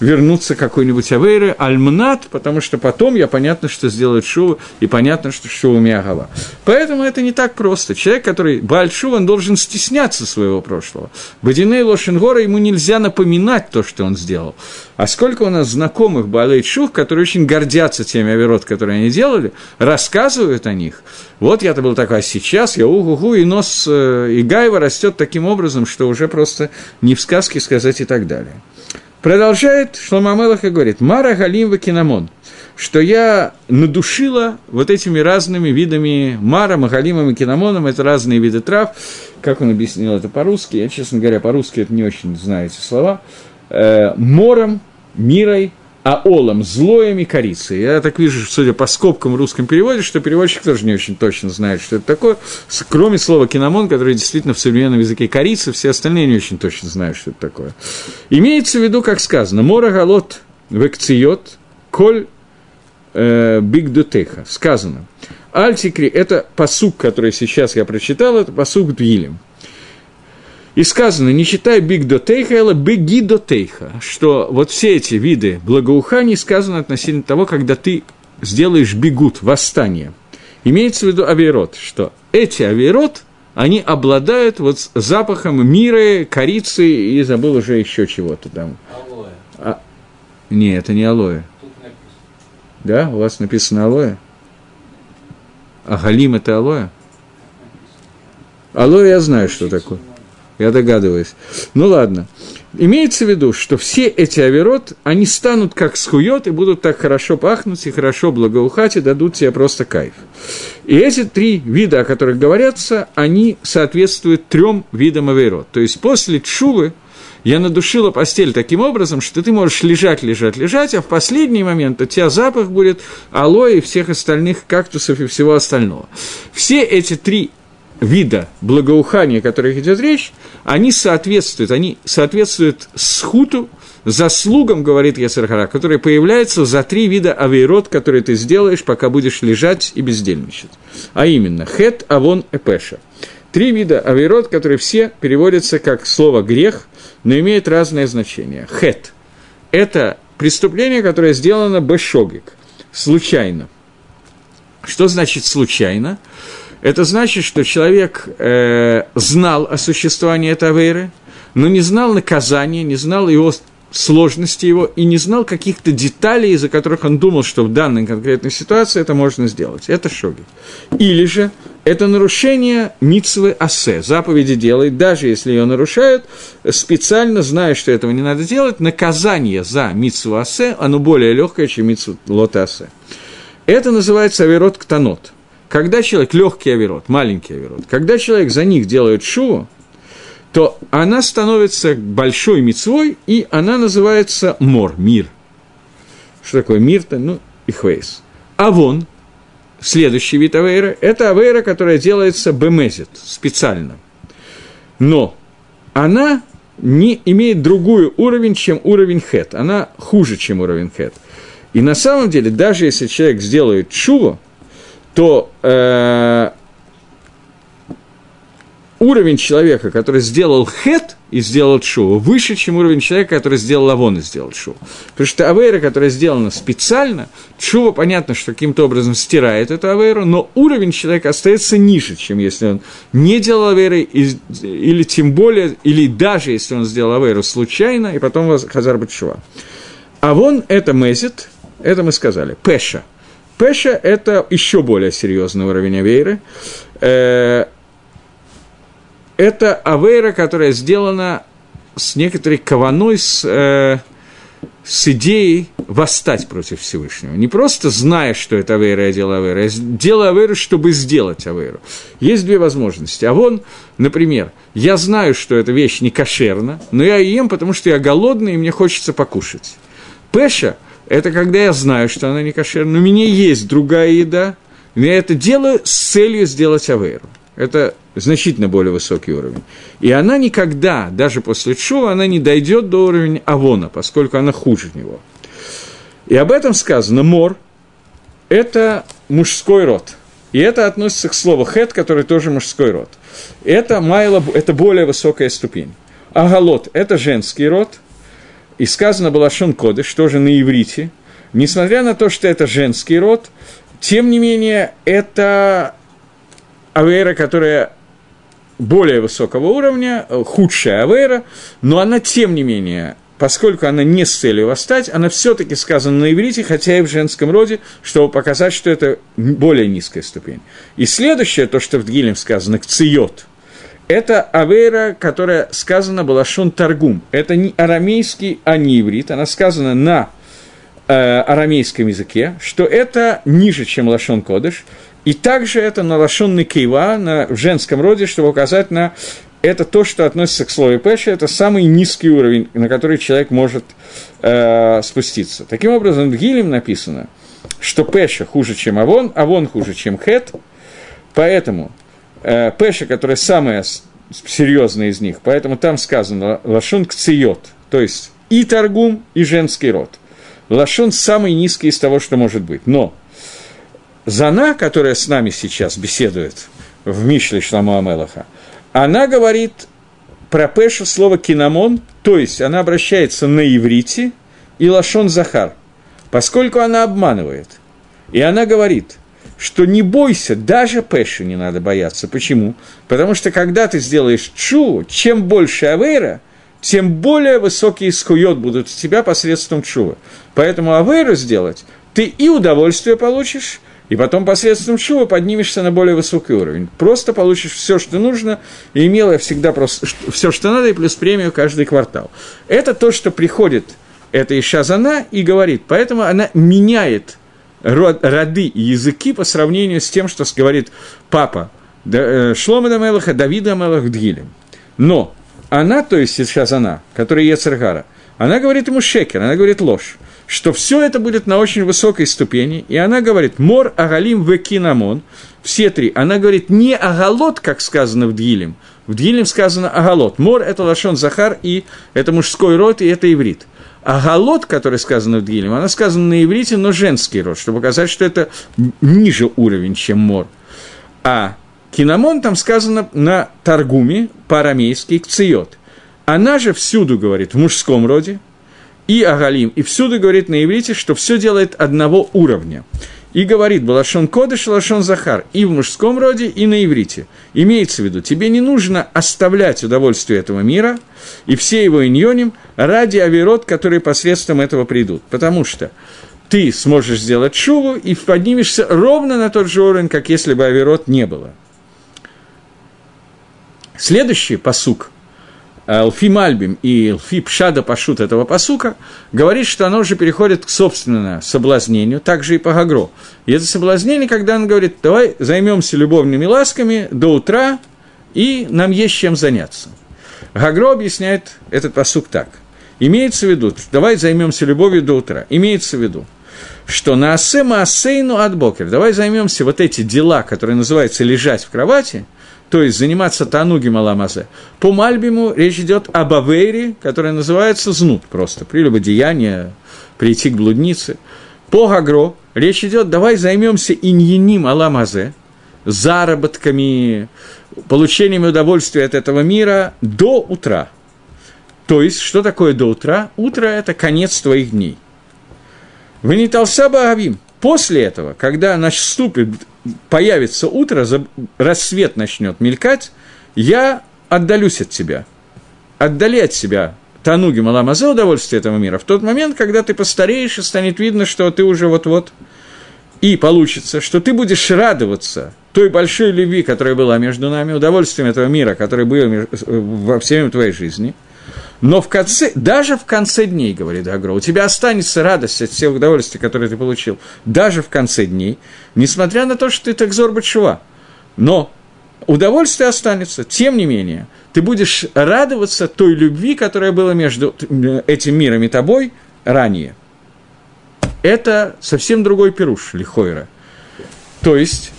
вернуться какой-нибудь авейры, альмнат, потому что потом я понятно, что сделает шуву, и понятно, что шува мягова. Поэтому это не так просто. Человек, который большой, он должен стесняться своего прошлого. Водяные Лошенгора ему нельзя напоминать то, что он сделал. А сколько у нас знакомых Балей Шух, которые очень гордятся теми оверот, которые они делали, рассказывают о них. Вот я-то был такой, а сейчас я угу и нос э, и Гайва растет таким образом, что уже просто не в сказке сказать и так далее. Продолжает Шломамелах и говорит, Мара Галим Кинамон, что я надушила вот этими разными видами Мара, Магалимом и Кинамоном, это разные виды трав, как он объяснил это по-русски, я, честно говоря, по-русски это не очень знаю эти слова, э, мором, мирой, а олом, злоем и корицей. Я так вижу, судя по скобкам в русском переводе, что переводчик тоже не очень точно знает, что это такое, кроме слова киномон, которое действительно в современном языке корица, все остальные не очень точно знают, что это такое. Имеется в виду, как сказано, мора галот векциот, коль э, биг дотеха. Сказано. Альтикри – это посук, который сейчас я прочитал, это посук Двилем – и сказано, не читай биг до тейха, а беги до тейха, что вот все эти виды благоуханий сказано относительно того, когда ты сделаешь бегут, восстание. Имеется в виду авиарот, что эти авиарот, они обладают вот запахом мира, корицы и забыл уже еще чего-то там. Алоэ. А, не, это не алоэ. Да, у вас написано алоэ? А галим это алоэ? Алоэ я знаю, что такое я догадываюсь. Ну ладно. Имеется в виду, что все эти авирот, они станут как схует и будут так хорошо пахнуть и хорошо благоухать и дадут тебе просто кайф. И эти три вида, о которых говорятся, они соответствуют трем видам авирот. То есть после чувы я надушила постель таким образом, что ты можешь лежать, лежать, лежать, а в последний момент у тебя запах будет алоэ и всех остальных кактусов и всего остального. Все эти три вида благоухания, о которых идет речь, они соответствуют, они соответствуют схуту, заслугам, говорит Ясархара, которые появляются за три вида авейрот, которые ты сделаешь, пока будешь лежать и бездельничать. А именно, хет, авон, эпеша. Три вида авейрот, которые все переводятся как слово «грех», но имеют разное значение. Хет – это преступление, которое сделано бешогик, случайно. Что значит случайно? Это значит, что человек э, знал о существовании этой авейры, но не знал наказания, не знал его сложности его и не знал каких-то деталей, из-за которых он думал, что в данной конкретной ситуации это можно сделать. Это шоги. Или же это нарушение мицвы асе, заповеди делает, даже если ее нарушают, специально зная, что этого не надо делать, наказание за мицву асе, оно более легкое, чем мицву лота асе. Это называется аверот ктанот – когда человек, легкий авирот, маленький авирот, когда человек за них делает шуву, то она становится большой мецвой, и она называется мор, мир. Что такое мир-то? Ну, и хвейс. А вон, следующий вид авейра, это авейра, которая делается бемезит, специально. Но она не имеет другой уровень, чем уровень хет. Она хуже, чем уровень хет. И на самом деле, даже если человек сделает чуву, то э, уровень человека, который сделал хет и сделал шоу, выше, чем уровень человека, который сделал авон и сделал шоу. Потому что авейра, которая сделана специально, шоу, понятно, что каким-то образом стирает эту авейру, но уровень человека остается ниже, чем если он не делал авейры, или тем более, или даже если он сделал авейру случайно, и потом хазар бачува. Авон – это мезит, это мы сказали, пеша. Пеша – это еще более серьезный уровень авейры. Э, это авейра, которая сделана с некоторой каваной, с, э, с идеей восстать против Всевышнего. Не просто зная, что это авейра, я делаю авейра, а делаю авейру, чтобы сделать авейру. Есть две возможности. А вон, например, я знаю, что эта вещь не кошерна, но я ем, потому что я голодный, и мне хочется покушать. Пеша – это когда я знаю, что она не кошерна, но у меня есть другая еда, но я это делаю с целью сделать авейру. Это значительно более высокий уровень. И она никогда, даже после Чува, она не дойдет до уровня Авона, поскольку она хуже него. И об этом сказано Мор – это мужской род. И это относится к слову хет, который тоже мужской род. Это майла, это более высокая ступень. Агалот – это женский род. И сказано было Шон Кодыш, тоже на иврите. Несмотря на то, что это женский род, тем не менее, это авера, которая более высокого уровня, э, худшая авера, но она, тем не менее, поскольку она не с целью восстать, она все-таки сказана на иврите, хотя и в женском роде, чтобы показать, что это более низкая ступень. И следующее, то, что в Дгилем сказано, кциот, это авера, которая сказана была шон таргум. Это не арамейский, а не иврит. Она сказана на э, арамейском языке, что это ниже, чем лашон кодыш. И также это на лошонный кейва, на, в женском роде, чтобы указать на это то, что относится к слову пеша, это самый низкий уровень, на который человек может э, спуститься. Таким образом, в Гилем написано, что пеша хуже, чем авон, авон хуже, чем хет, поэтому э, пеша, которая самая серьезная из них, поэтому там сказано лашон кциот, то есть и торгум, и женский род. Лашон самый низкий из того, что может быть. Но Зана, которая с нами сейчас беседует в Мишле Шламу Амелаха, она говорит про Пешу слово кинамон, то есть она обращается на иврите и лашон Захар, поскольку она обманывает. И она говорит, что не бойся, даже Пеши не надо бояться. Почему? Потому что когда ты сделаешь чу, чем больше авейра, тем более высокие скует будут у тебя посредством чува. Поэтому авейру сделать, ты и удовольствие получишь, и потом посредством шува поднимешься на более высокий уровень. Просто получишь все, что нужно, и имела всегда просто все, что надо, и плюс премию каждый квартал. Это то, что приходит, это Ишазана, и говорит. Поэтому она меняет роды и языки по сравнению с тем, что говорит папа э, Шлома Дамелаха, Давида Амелах Дгилем. Но она, то есть сейчас она, которая Ецергара, она говорит ему шекер, она говорит ложь что все это будет на очень высокой ступени, и она говорит «мор агалим векинамон», все три. Она говорит не агалот, как сказано в Дгилем, в Дгилем сказано агалот. Мор – это лашон Захар, и это мужской род, и это иврит. Агалот, который сказано в Дгилем, она сказана на иврите, но женский род, чтобы показать, что это ниже уровень, чем мор. А кинамон там сказано на Таргуме, по-арамейски, кциот. Она же всюду говорит в мужском роде, и Агалим, и всюду говорит на иврите, что все делает одного уровня. И говорит Балашон Кодыш, Лашон Захар, и в мужском роде, и на иврите. Имеется в виду, тебе не нужно оставлять удовольствие этого мира и все его иньоним ради авирот, которые посредством этого придут. Потому что ты сможешь сделать шуву и поднимешься ровно на тот же уровень, как если бы авирот не было. Следующий посук – Алфи Мальбим и Алфи Пшада Пашут этого посука, говорит, что оно уже переходит к собственному соблазнению, также и по Гагро. И это соблазнение, когда он говорит, давай займемся любовными ласками до утра, и нам есть чем заняться. Гагро объясняет этот посук так. Имеется в виду, давай займемся любовью до утра. Имеется в виду, что на асема асейну от бокер, давай займемся вот эти дела, которые называются лежать в кровати – то есть заниматься тануги маламазе. По Мальбиму речь идет об авейре, которая называется знут просто, прелюбодеяние, прийти к блуднице. По Гагро речь идет, давай займемся иньяним аламазе, заработками, получением удовольствия от этого мира до утра. То есть, что такое до утра? Утро – это конец твоих дней. Вы не авим. После этого, когда наступит, появится утро, рассвет начнет мелькать, я отдалюсь от тебя. Отдали от себя Тануги Маламазе удовольствие этого мира в тот момент, когда ты постареешь, и станет видно, что ты уже вот-вот и получится, что ты будешь радоваться той большой любви, которая была между нами, удовольствием этого мира, который был во всем твоей жизни. Но в конце, даже в конце дней, говорит Агро, у тебя останется радость от всех удовольствий, которые ты получил, даже в конце дней, несмотря на то, что ты так зорбачува. Но удовольствие останется, тем не менее, ты будешь радоваться той любви, которая была между этим миром и тобой ранее. Это совсем другой пируш, лихойра. То есть,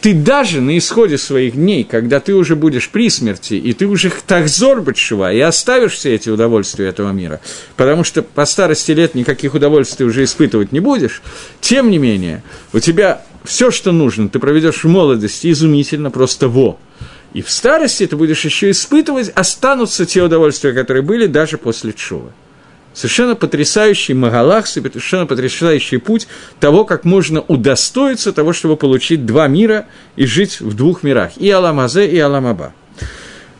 ты даже на исходе своих дней, когда ты уже будешь при смерти, и ты уже тахзор бачува, и оставишь все эти удовольствия этого мира, потому что по старости лет никаких удовольствий уже испытывать не будешь, тем не менее, у тебя все, что нужно, ты проведешь в молодости изумительно, просто во. И в старости ты будешь еще испытывать, останутся те удовольствия, которые были даже после чува. Совершенно потрясающий Магалах, совершенно потрясающий путь того, как можно удостоиться того, чтобы получить два мира и жить в двух мирах, и Аламазе, и Аламаба.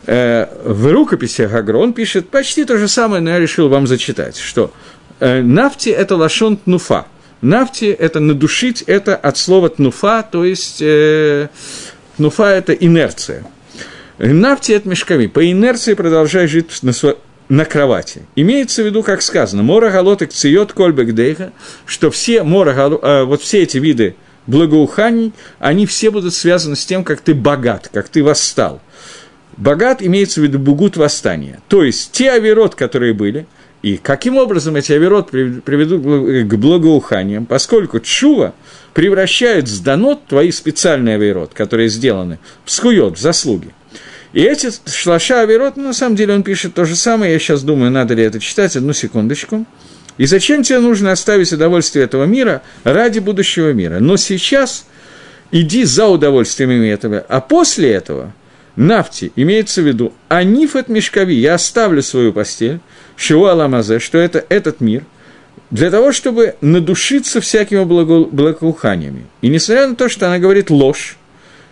Э, в рукописи Гагро он пишет почти то же самое, но я решил вам зачитать, что э, нафти – это лашон тнуфа. Нафти – это надушить, это от слова тнуфа, то есть э, тнуфа – это инерция – Нафти от мешками. По инерции продолжай жить на, сво... на кровати. Имеется в виду, как сказано, мора галотек циот кольбек дейха, что все, мора, э, вот все эти виды благоуханий, они все будут связаны с тем, как ты богат, как ты восстал. Богат имеется в виду бугут восстания. То есть те авирот, которые были, и каким образом эти авирот приведут к благоуханиям, поскольку чува превращает в данот твои специальные авирот, которые сделаны в скует, в заслуги. И эти шлаша авирот, ну, на самом деле он пишет то же самое, я сейчас думаю, надо ли это читать, одну секундочку. И зачем тебе нужно оставить удовольствие этого мира ради будущего мира? Но сейчас иди за удовольствиями этого, а после этого нафти, имеется в виду, аниф от мешкови, я оставлю свою постель, шиу аламазе, что это этот мир, для того, чтобы надушиться всякими благоуханиями. И несмотря на то, что она говорит ложь,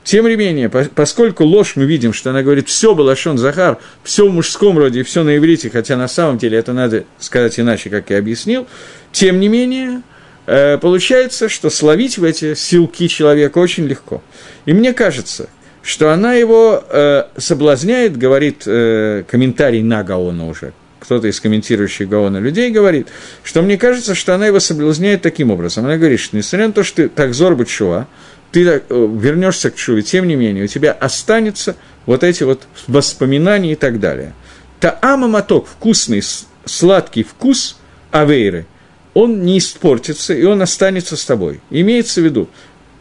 тем не менее, поскольку ложь мы видим, что она говорит, все Балашон Захар, все в мужском роде все на иврите, хотя на самом деле это надо сказать иначе, как я объяснил, тем не менее, э, получается, что словить в эти силки человека очень легко. И мне кажется, что она его э, соблазняет, говорит э, комментарий на Гаона уже, кто-то из комментирующих Гаона людей говорит, что мне кажется, что она его соблазняет таким образом. Она говорит, что несмотря на то, что ты так зорбы чува, ты э, вернешься к Чуве, тем не менее, у тебя останется вот эти вот воспоминания и так далее. Таама маток, вкусный, сладкий вкус авейры, он не испортится, и он останется с тобой. Имеется в виду,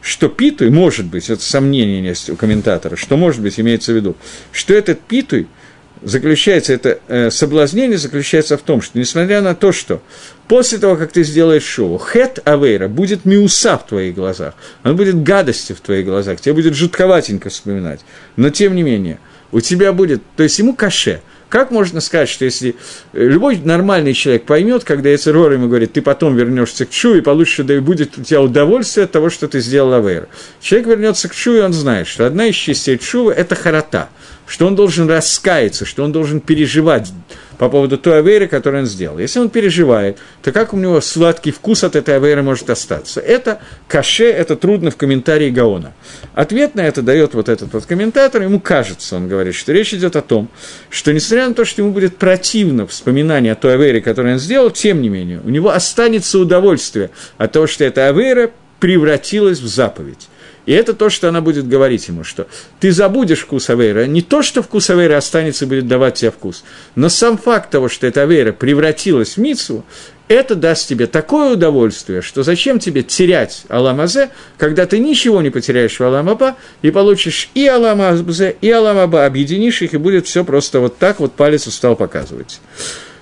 что питуй, может быть, это сомнение есть у комментатора, что может быть имеется в виду, что этот питуй – заключается, это э, соблазнение заключается в том, что несмотря на то, что после того, как ты сделаешь шоу, хет авейра будет миуса в твоих глазах, он будет гадостью в твоих глазах, тебе будет жутковатенько вспоминать, но тем не менее, у тебя будет, то есть ему каше – как можно сказать, что если э, любой нормальный человек поймет, когда Эцерор ему говорит, ты потом вернешься к Чу и получишь, да и будет у тебя удовольствие от того, что ты сделал Авейр. Человек вернется к Чу, и он знает, что одна из частей Чува – это харата – что он должен раскаяться, что он должен переживать по поводу той аверы, которую он сделал. Если он переживает, то как у него сладкий вкус от этой аверы может остаться? Это каше, это трудно в комментарии Гаона. Ответ на это дает вот этот вот комментатор, ему кажется, он говорит, что речь идет о том, что несмотря на то, что ему будет противно вспоминание о той авере, которую он сделал, тем не менее, у него останется удовольствие от того, что эта авера превратилась в заповедь. И это то, что она будет говорить ему, что ты забудешь вкус Авейра. Не то, что вкус Авейра останется и будет давать тебе вкус, но сам факт того, что эта Авейра превратилась в Мицу, это даст тебе такое удовольствие, что зачем тебе терять Аламазе, когда ты ничего не потеряешь в Аламаба, и получишь и Аламазе, и Аламаба, объединишь их, и будет все просто вот так вот палец устал показывать.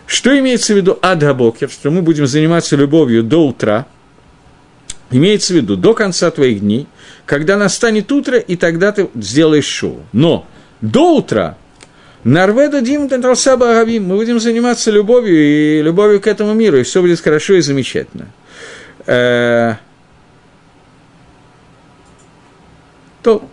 Что имеется в виду Адгабокер, что мы будем заниматься любовью до утра, имеется в виду до конца твоих дней – когда настанет утро, и тогда ты сделаешь шоу. Но до утра Нарведа Дим Тантрасаба Агавим, мы будем заниматься любовью и любовью к этому миру, и все будет хорошо и замечательно. Э, то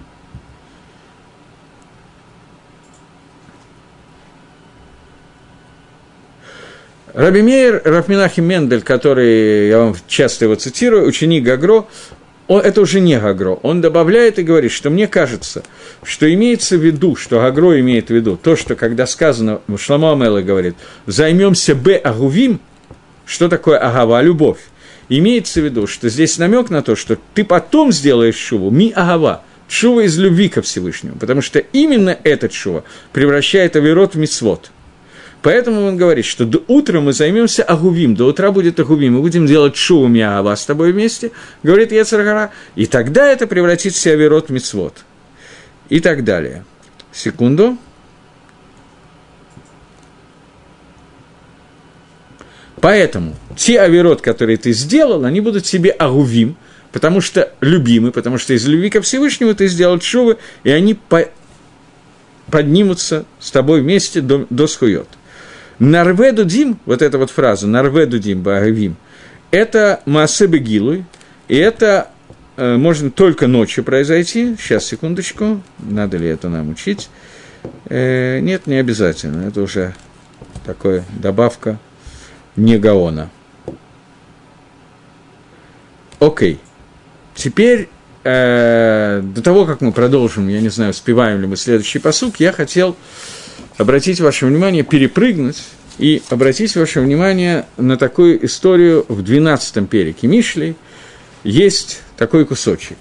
Раби Мейер, Рафминахи Мендель, который, я вам часто его цитирую, ученик Гагро, он, это уже не Гагро. Он добавляет и говорит, что мне кажется, что имеется в виду, что Гагро имеет в виду то, что когда сказано, Шламо Амела говорит, займемся Б Агувим, что такое Агава, любовь, имеется в виду, что здесь намек на то, что ты потом сделаешь шуву, ми Агава, шува из любви ко Всевышнему, потому что именно этот шува превращает Аверот в мицвод – Поэтому он говорит, что до утра мы займемся Агувим, до утра будет Агувим, мы будем делать Шуву Миава с тобой вместе, говорит Ецаргара, и тогда это превратится в Аверот Мицвод. И так далее. Секунду. Поэтому те аверот, которые ты сделал, они будут тебе агувим, потому что любимы, потому что из любви ко Всевышнему ты сделал шувы, и они по поднимутся с тобой вместе до, до схует. Нарведу дим, вот эта вот фраза, нарведу дим багавим, это массы бегилуй, и это э, можно только ночью произойти. Сейчас, секундочку, надо ли это нам учить? Э, нет, не обязательно, это уже такая добавка не гаона. Окей. Теперь, э, до того, как мы продолжим, я не знаю, успеваем ли мы следующий посук, я хотел обратить ваше внимание, перепрыгнуть и обратить ваше внимание на такую историю в 12-м перике Мишли. Есть такой кусочек.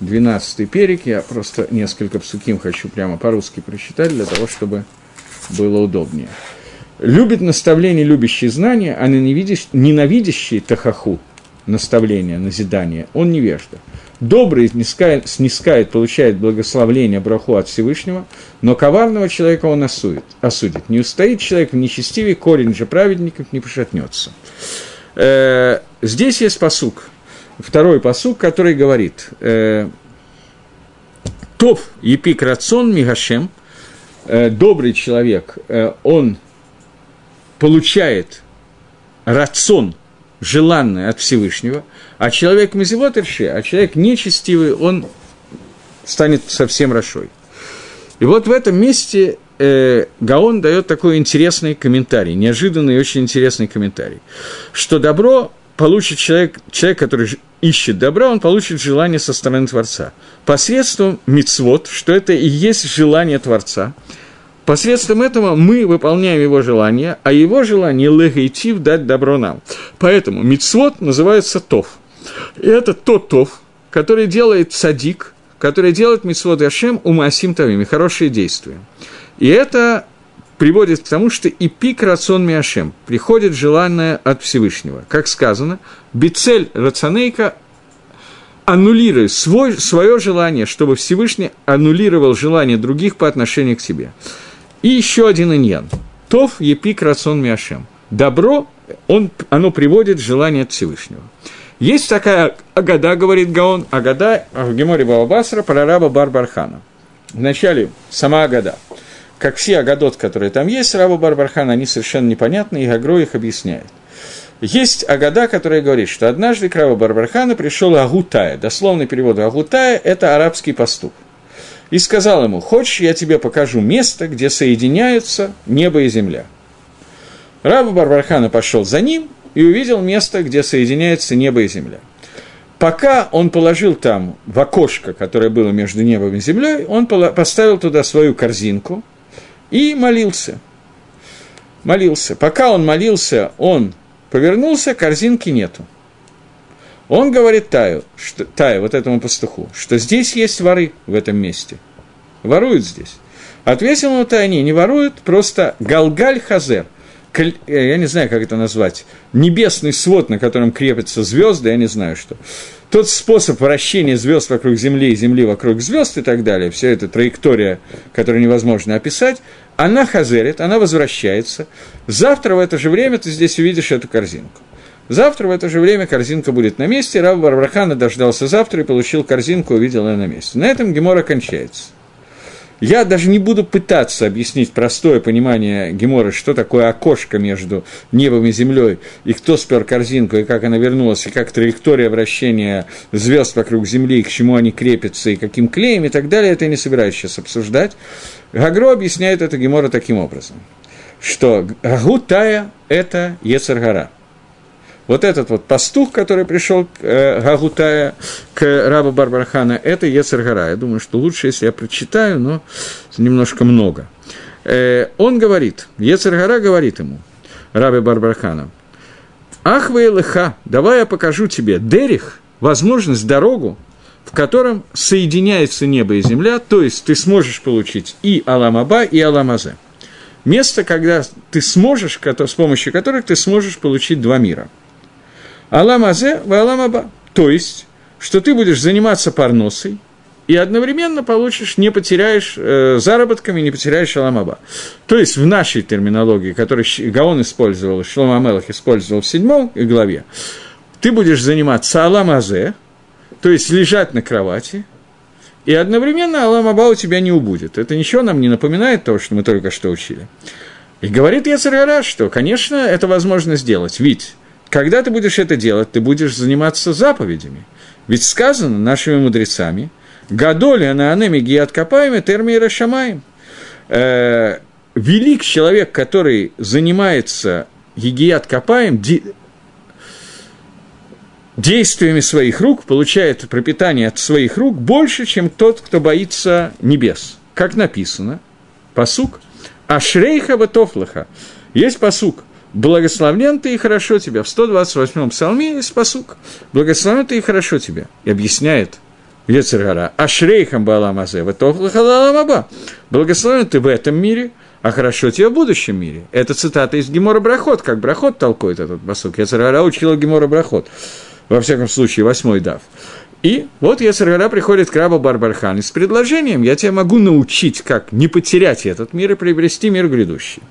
12-й перик, я просто несколько псуким хочу прямо по-русски прочитать, для того, чтобы было удобнее. «Любит наставление, любящий знания, а ненавидящий тахаху, наставление, назидание, он невежда. Добрый снискает, снискает, получает благословление браху от Всевышнего, но коварного человека он осудит. осудит. Не устоит человек в нечестиве, корень же праведников не пошатнется. Э, здесь есть посук, второй посук, который говорит, э, Тов епик рацион мигашем, э, добрый человек, э, он получает рацион, желанное от Всевышнего, а человек мазевотерши, а человек нечестивый, он станет совсем рошой. И вот в этом месте э, Гаон дает такой интересный комментарий, неожиданный и очень интересный комментарий, что добро получит человек, человек, который ищет добра, он получит желание со стороны Творца. Посредством мицвод, что это и есть желание Творца – Посредством этого мы выполняем его желание, а его желание легейтив дать добро нам. Поэтому мицвод называется тов. И это тот тов, который делает садик, который делает мицвод Яшем у Маасим Тавими, хорошие действия. И это приводит к тому, что и пик рацион Миашем, приходит желанное от Всевышнего. Как сказано, бицель рационейка аннулируй свой, свое желание, чтобы Всевышний аннулировал желание других по отношению к себе. И еще один иньян. Тов епик рацион миашем. Добро, он, оно приводит желание от Всевышнего. Есть такая Агада, говорит Гаон, Агада в Геморе Бабасра про раба Барбархана. Вначале сама Агада. Как все Агадот, которые там есть, раба Барбархана, они совершенно непонятны, и Агро их объясняет. Есть Агада, которая говорит, что однажды к Рабу Барбархана пришел Агутая. Дословный перевод Агутая – это арабский пастух и сказал ему, хочешь, я тебе покажу место, где соединяются небо и земля. Раба Барбархана пошел за ним и увидел место, где соединяются небо и земля. Пока он положил там в окошко, которое было между небом и землей, он поставил туда свою корзинку и молился. Молился. Пока он молился, он повернулся, корзинки нету. Он говорит Таю, что, Таю, вот этому пастуху, что здесь есть воры в этом месте. Воруют здесь. Ответил ему Тая, не, не воруют, просто גלגל חוזר, э, я не знаю, как это назвать, небесный свод, на котором крепятся звезды, я не знаю что. Тот способ вращения звезд вокруг Земли и Земли вокруг звезд и так далее, вся эта траектория, которую невозможно описать, она хазерит, она возвращается. Завтра в это же время ты здесь увидишь эту корзинку. Завтра в это же время корзинка будет на месте, Раба бар бар Хана дождался завтра и получил корзинку, увидел ее на месте. На этом Гемара кончается. Я даже не буду пытаться объяснить простое понимание Гемора, что такое окошко между небом и землей, и кто спер корзинку, и как она вернулась, и как траектория вращения звезд вокруг Земли, и к чему они крепятся, и каким клеем, и так далее, это я не собираюсь сейчас обсуждать. Гагро объясняет это Гемора таким образом, что Гагутая – это Ецаргара – вот этот вот пастух, который пришел к э, Гагутая, к рабу Барбархана, это Ецергара. Я думаю, что лучше, если я прочитаю, но немножко много. Э, он говорит, Ецергара говорит ему, рабе Барбархана, «Ах вы, Лыха, давай я покажу тебе Дерих, возможность, дорогу, в котором соединяется небо и земля, то есть ты сможешь получить и Аламаба, и Аламазе. Место, когда ты сможешь, с помощью которых ты сможешь получить два мира – Алам Азе в Алам Аба. То есть, что ты будешь заниматься парносой, и одновременно получишь, не потеряешь э, заработками, не потеряешь Аламаба. То есть в нашей терминологии, которую Гаон использовал, Шлома Амелах использовал в седьмом главе, ты будешь заниматься Аламазе, то есть лежать на кровати, и одновременно Аламаба у тебя не убудет. Это ничего нам не напоминает того, что мы только что учили. И говорит Яцергара, что, конечно, это возможно сделать, ведь когда ты будешь это делать, ты будешь заниматься заповедями. Ведь сказано нашими мудрецами, «Гадоли на анеме гиат копаем, терми расшамаем». Э, велик человек, который занимается гигият копаем, действиями своих рук, получает пропитание от своих рук больше, чем тот, кто боится небес. Как написано, посук, ашрейха батофлаха. Есть посук – благословлен ты и хорошо тебя. В 128-м псалме есть посук. Благословлен ты и хорошо тебя. И объясняет Ецергара. Ашрейхам баламазе, ватохлахалаламаба. Благословен ты в этом мире, а хорошо тебе в будущем мире. Это цитата из Гемора Брахот, как Брахот толкует этот посук. Ецергара учила Гемора Брахот. Во всяком случае, восьмой дав. И вот Ецергара приходит к рабу Барбархан с предложением, я тебя могу научить, как не потерять этот мир и приобрести мир грядущий.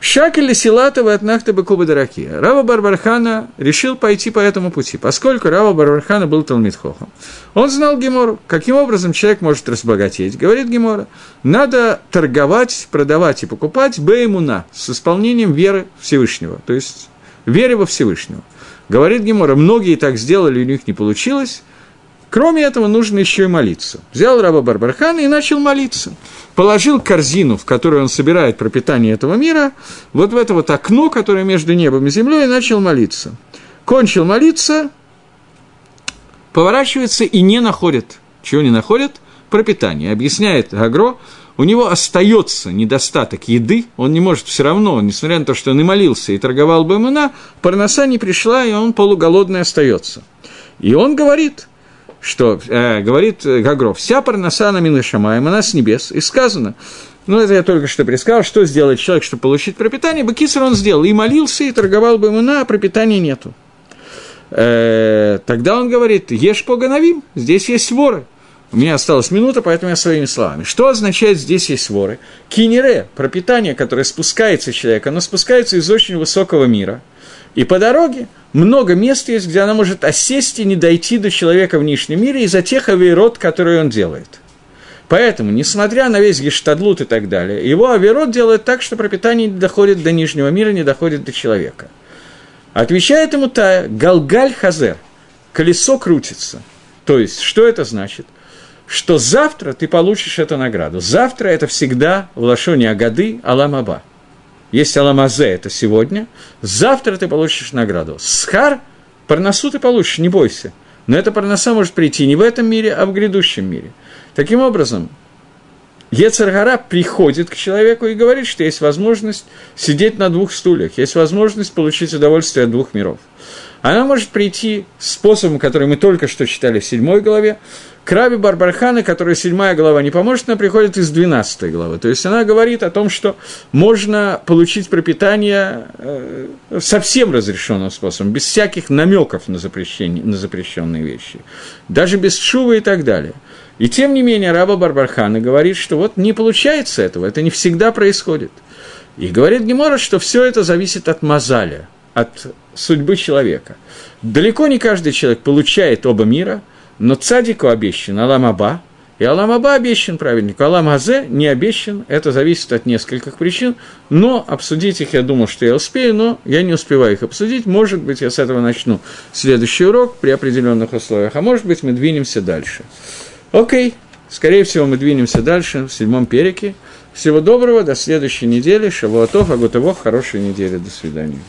Шакеля Силатова от Нахта Бакуба Дараки. Рава Барбархана решил пойти по этому пути, поскольку Рава Барбархана был Талмитхохом. Он знал Гемору, каким образом человек может разбогатеть. Говорит Гемора, надо торговать, продавать и покупать Беймуна с исполнением веры Всевышнего, то есть веры во Всевышнего. Говорит Гемора, многие так сделали, у них не получилось, Кроме этого, нужно еще и молиться. Взял раба Барбархана и начал молиться. Положил корзину, в которую он собирает пропитание этого мира, вот в это вот окно, которое между небом и землей, и начал молиться. Кончил молиться, поворачивается и не находит. Чего не находит? Пропитание. Объясняет Агро, у него остается недостаток еды, он не может все равно, несмотря на то, что он и молился, и торговал бы Баймуна, парноса не пришла, и он полуголодный остается. И он говорит – что э, говорит Гагров, вся парноса на Милышамаем, она с небес, и сказано, ну, это я только что предсказал, что сделает человек, чтобы получить пропитание. Бакисар он сделал, и молился, и торговал бы ему, на, а пропитания нету. Э, тогда он говорит, ешь по гановим, здесь есть воры. У меня осталась минута, поэтому я своими словами. Что означает «здесь есть воры»? Кинере, пропитание, которое спускается человек, оно спускается из очень высокого мира. И по дороге много мест есть, где она может осесть и не дойти до человека в нижнем мире из-за тех עבירות, которые он делает. Поэтому, несмотря на весь השתדלות и так далее, его עבירות делает так, что пропитание не доходит до нижнего мира, не доходит до человека. Отвечает ему Тая, גלגל חוזר, колесо крутится. То есть, что это значит? Что завтра ты получишь эту награду. Завтра это всегда в Лашоне Агады עולם הבא – есть Аламазе, это сегодня, завтра ты получишь награду. Схар, парносу ты получишь, не бойся. Но эта парноса может прийти не в этом мире, а в грядущем мире. Таким образом, Ецаргара приходит к человеку и говорит, что есть возможность сидеть на двух стульях, есть возможность получить удовольствие от двух миров. Она может прийти способом, который мы только что читали в седьмой главе, к Раби Барбархана, которая седьмая глава не поможет, она приходит из двенадцатой главы. То есть она говорит о том, что можно получить пропитание э, совсем разрешенным способом, без всяких намеков на, запрещение, на запрещенные вещи, даже без шува и так далее. И тем не менее Раба Барбархана говорит, что вот не получается этого, это не всегда происходит. И говорит Гемора, что все это зависит от мазаля, от судьбы человека. Далеко не каждый человек получает оба мира, но цадику обещан Алам Аба, и Алам Аба обещан праведнику. Алам Азе не обещан, это зависит от нескольких причин, но обсудить их я думал, что я успею, но я не успеваю их обсудить. Может быть, я с этого начну следующий урок при определенных условиях, а может быть, мы двинемся дальше. Окей, скорее всего, мы двинемся дальше в седьмом перике. Всего доброго, до следующей недели. Шавуатов, Агутовох, хорошей недели, до свидания.